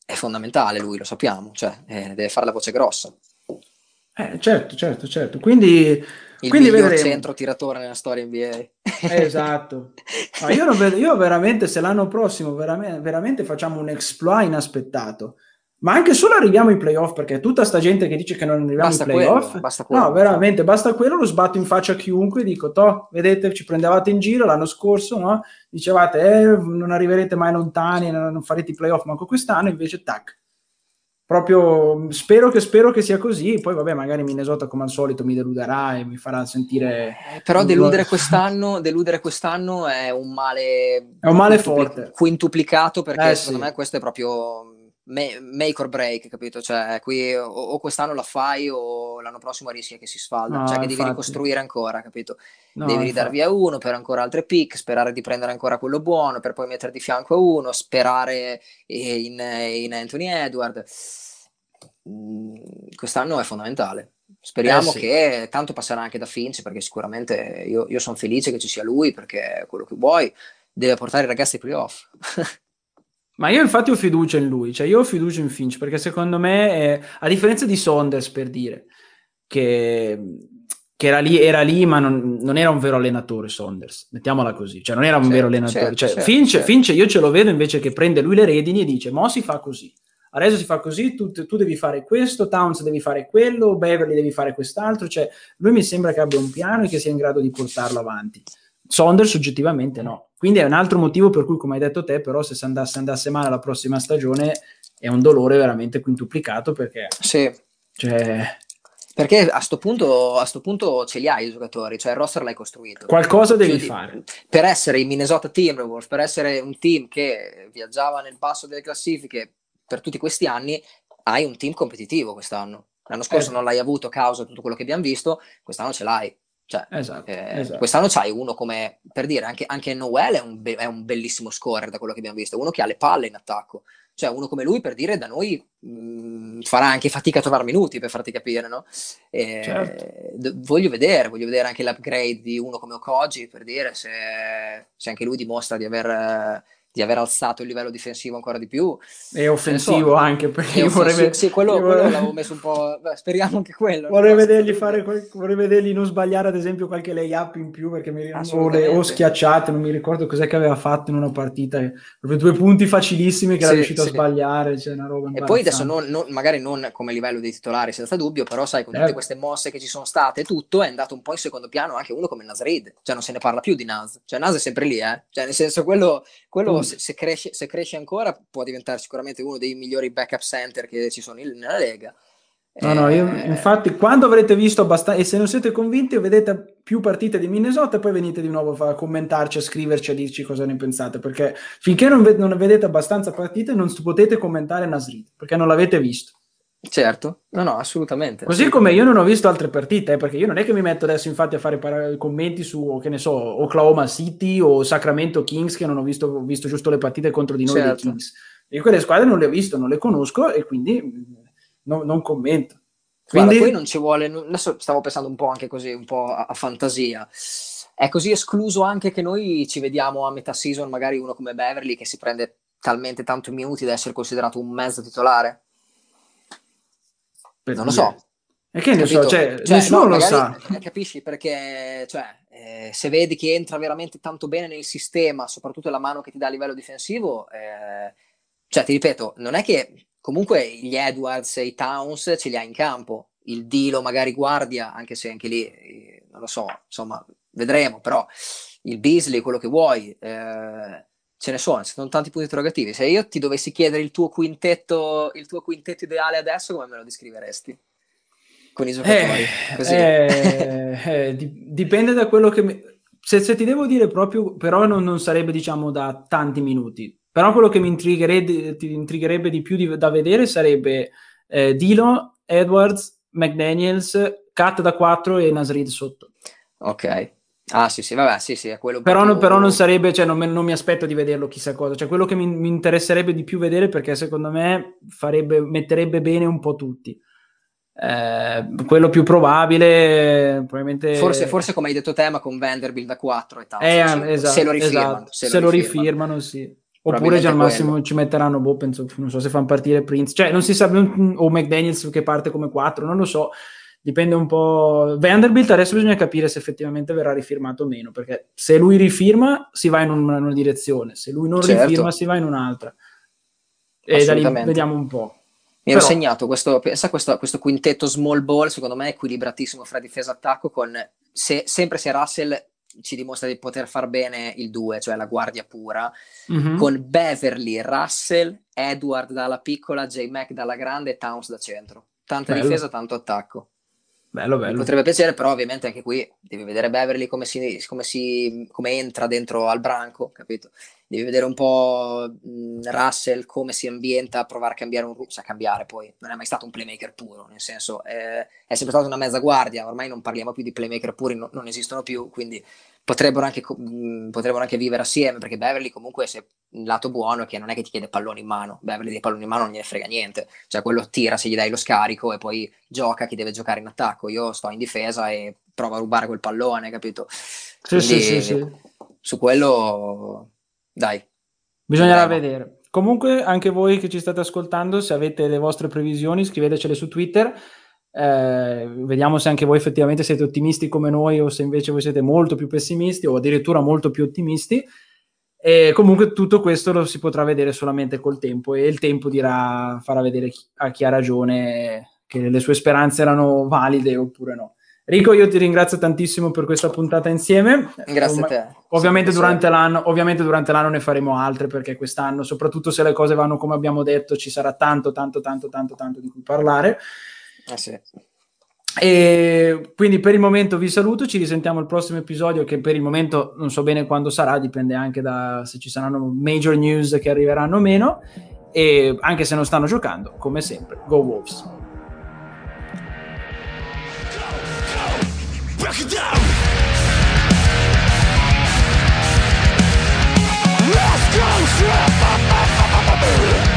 Speaker 3: è fondamentale lui, lo sappiamo, cioè eh, deve fare la voce grossa.
Speaker 2: Eh, certo, certo, certo. Quindi,
Speaker 3: il
Speaker 2: quindi
Speaker 3: miglior vedremo. centro tiratore nella storia NBA.
Speaker 2: esatto. No, io, vedo, io, veramente, se l'anno prossimo veramente, veramente facciamo un exploit inaspettato, ma anche solo arriviamo in playoff perché tutta sta gente che dice che non arriviamo basta in playoff, quello, basta quello. no, veramente basta quello, lo sbatto in faccia a chiunque. Dico, toh, vedete, ci prendevate in giro l'anno scorso, no? Dicevate, eh, non arriverete mai lontani, non farete i playoff manco quest'anno. Invece, tac, proprio spero che, spero che sia così. Poi, vabbè, magari Minnesota, come al solito, mi deluderà e mi farà sentire.
Speaker 3: Eh, però, deludere quest'anno, deludere quest'anno è un male.
Speaker 2: È un male forte.
Speaker 3: Quintuplicato perché eh, secondo sì. me questo è proprio make or break, capito? Cioè, qui o, o, quest'anno la fai o l'anno prossimo rischia che si sfalda, no, cioè che infatti. devi ricostruire ancora, capito? No, devi ridar via uno per ancora altre pick, sperare di prendere ancora quello buono, per poi mettere di fianco a uno, sperare in, in Anthony Edward. Mm, quest'anno è fondamentale. Speriamo eh sì. che tanto passerà anche da Finch, perché sicuramente io, io sono felice che ci sia lui, perché quello che vuoi, deve portare i ragazzi ai playoff.
Speaker 2: Ma io infatti ho fiducia in lui, cioè io ho fiducia in Finch perché secondo me, è, a differenza di Saunders per dire, che, che era lì, era lì ma non, non, era un vero allenatore Saunders, mettiamola così, cioè non era un certo, vero allenatore. Certo, cioè, certo, Finch, certo. Finch, io ce lo vedo invece che prende lui le redini e dice, mo si fa così, adesso si fa così, tu, tu, devi fare questo, Towns devi fare quello, Beverly devi fare quest'altro, cioè lui mi sembra che abbia un piano e che sia in grado di portarlo avanti. Saunders oggettivamente no. Quindi è un altro motivo per cui, come hai detto te, però se andasse, andasse male la prossima stagione è un dolore veramente quintuplicato perché...
Speaker 3: Sì.
Speaker 2: Cioè,
Speaker 3: perché a sto, punto, a sto punto ce li hai i giocatori, cioè il roster l'hai costruito.
Speaker 2: Qualcosa devi Quindi, fare.
Speaker 3: Per essere i Minnesota Timberwolves, per essere un team che viaggiava nel passo delle classifiche per tutti questi anni, hai un team competitivo quest'anno. L'anno scorso eh. non l'hai avuto a causa di tutto quello che abbiamo visto, quest'anno ce l'hai. Cioè, esatto, eh, esatto. Quest'anno c'hai uno come, per dire, anche, anche Noel è un, be- è un, bellissimo scorer da quello che abbiamo visto, uno che ha le palle in attacco. Cioè, uno come lui, per dire, da noi mh, mm, farà anche fatica a trovare minuti, per farti capire, no? E, certo. d- voglio vedere, voglio vedere anche l'upgrade di uno come Okoji, per dire, se, se anche lui dimostra di aver... Eh, di aver alzato il livello difensivo ancora di più.
Speaker 2: E offensivo so, anche, perché
Speaker 3: vorrei... Sì, quello, quello vorrei... l'avevo messo un po'... Beh, speriamo anche quello.
Speaker 2: Vorrei vedergli, fare, vorrei vedergli non sbagliare ad esempio qualche layup in più, perché mi... o, le... o schiacciate, non mi ricordo cos'è che aveva fatto in una partita, proprio due punti facilissimi che sì, era riuscito sì. a sbagliare, cioè una roba
Speaker 3: E poi adesso non, non, magari non come livello dei titolari senza dubbio, però sai, con tutte eh. queste mosse che ci sono state tutto, è andato un po' in secondo piano anche uno come Nasrid, cioè non se ne parla più di Nas, cioè Nas è sempre lì, eh? Cioè nel senso quello, quello se, se cresce se cresce ancora può diventare sicuramente uno dei migliori backup center che ci sono in, nella Lega.
Speaker 2: No, no, io, eh, infatti, quando avrete visto abbastanza, e se non siete convinti, vedete più partite di Minnesota, poi venite di nuovo a commentarci, a scriverci, a dirci cosa ne pensate. Perché finché non, ved- non vedete abbastanza partite, non potete commentare Nasrid perché non l'avete visto.
Speaker 3: Certo, no, no, assolutamente.
Speaker 2: Così
Speaker 3: assolutamente.
Speaker 2: come io non ho visto altre partite, eh, perché io non è che mi metto adesso infatti a fare par- commenti su, che ne so, Oklahoma City o Sacramento Kings, che non ho visto, ho visto giusto le partite contro di noi certo. dei Kings. Io quelle squadre non le ho visto, non le conosco e quindi mm, no, non commento.
Speaker 3: Quindi... Guarda, poi non ci vuole, adesso stavo pensando un po' anche così, un po' a, a fantasia. È così escluso anche che noi ci vediamo a metà season, magari uno come Beverly che si prende talmente tanto minuti da essere considerato un mezzo titolare?
Speaker 2: Non lo so. E che ne so, cioè, cioè nessuno no, lo sa.
Speaker 3: Eh, capisci perché, cioè, eh, se vedi che entra veramente tanto bene nel sistema, soprattutto la mano che ti dà a livello difensivo, eh, cioè, ti ripeto, non è che comunque gli Edwards e i Towns ce li ha in campo, il Dilo magari guardia, anche se anche lì, eh, non lo so, insomma, vedremo, però il Beasley, quello che vuoi, eh, ce ne sono, ci sono tanti punti interrogativi. Se io ti dovessi chiedere il tuo quintetto, il tuo quintetto ideale adesso, come me lo descriveresti? Con i giocatori?
Speaker 2: Eh, eh, eh, dipende da quello che... Mi... Se, se, ti devo dire proprio, però non, non, sarebbe diciamo da tanti minuti. Però quello che mi intrigherebbe, ti intrigherebbe di più di, da vedere sarebbe eh, Dilo, Edwards, McDaniels, Cat da 4 e Nasrid sotto.
Speaker 3: Ok. Ah, sì, sì, vabbè, sì, sì, è quello.
Speaker 2: Però, non, però non sarebbe, cioè, non, me, non, mi aspetto di vederlo chissà cosa. Cioè, quello che mi, mi, interesserebbe di più vedere perché secondo me farebbe, metterebbe bene un po' tutti. Eh, quello più probabile, probabilmente.
Speaker 3: Forse, forse, come hai detto te, ma con Vanderbilt da 4 e tal.
Speaker 2: Eh, sì, esatto, se lo rifirmano. Esatto. Se, se, lo rifirmano, rifirmano sì. Oppure già al massimo quello. ci metteranno, boh, penso, non so se fanno partire Prince. Cioè, non si sa, o McDaniels che parte come 4, non lo so dipende un po'. Vanderbilt adesso bisogna capire se effettivamente verrà rifirmato o meno, perché se lui rifirma si va in una, una direzione, se lui non certo. rifirma si va in un'altra. E da lì vediamo un po'.
Speaker 3: Mi ero segnato questo, pensa questo, questo, quintetto small ball, secondo me è equilibratissimo fra difesa e attacco, con se, sempre se Russell ci dimostra di poter far bene il 2, cioè la guardia pura, mm-hmm. con Beverly, Russell, Edward dalla piccola, J-Mac dalla grande e Towns da centro. Tanta Bello. difesa, tanto attacco.
Speaker 2: Bello, bello.
Speaker 3: Mi potrebbe piacere, però ovviamente anche qui devi vedere Beverly come, si, come, si, come entra dentro al branco, capito? Devi vedere un po' mh, Russell come si ambienta a provare a cambiare un sa cambiare poi, non è mai stato un playmaker puro, nel senso è, è sempre stato una mezza guardia, ormai non parliamo più di playmaker puri, no, non esistono più, quindi potrebbero anche, mh, potrebbero anche vivere assieme, perché Beverly comunque se il lato buono è che non è che ti chiede palloni in mano, Beverly dei palloni in mano non gliene frega niente, cioè quello tira se gli dai lo scarico e poi gioca chi deve giocare in attacco, io sto in difesa e provo a rubare quel pallone, capito?
Speaker 2: Sì, Quindi, sì, sì, sì.
Speaker 3: Su quello, dai.
Speaker 2: Bisognerà Andiamo. vedere. Comunque, anche voi che ci state ascoltando, se avete le vostre previsioni, scrivetecele su Twitter. Eh, vediamo se anche voi effettivamente siete ottimisti come noi o se invece voi siete molto più pessimisti o addirittura molto più ottimisti. E comunque tutto questo lo si potrà vedere solamente col tempo e il tempo dirà, farà vedere chi, a chi ha ragione che le sue speranze erano valide oppure no. Rico, io ti ringrazio tantissimo per questa puntata insieme.
Speaker 4: Grazie a te.
Speaker 2: Ovviamente durante, l'anno, ovviamente durante l'anno ne faremo altre perché quest'anno, soprattutto se le cose vanno come abbiamo detto, ci sarà tanto, tanto, tanto, tanto, tanto di cui parlare.
Speaker 4: Eh sì.
Speaker 2: E quindi per il momento vi saluto, ci risentiamo al prossimo episodio che per il momento non so bene quando sarà, dipende anche da se ci saranno major news che arriveranno o meno, e anche se non stanno giocando, come sempre, go Wolves. Go, go, Let's go,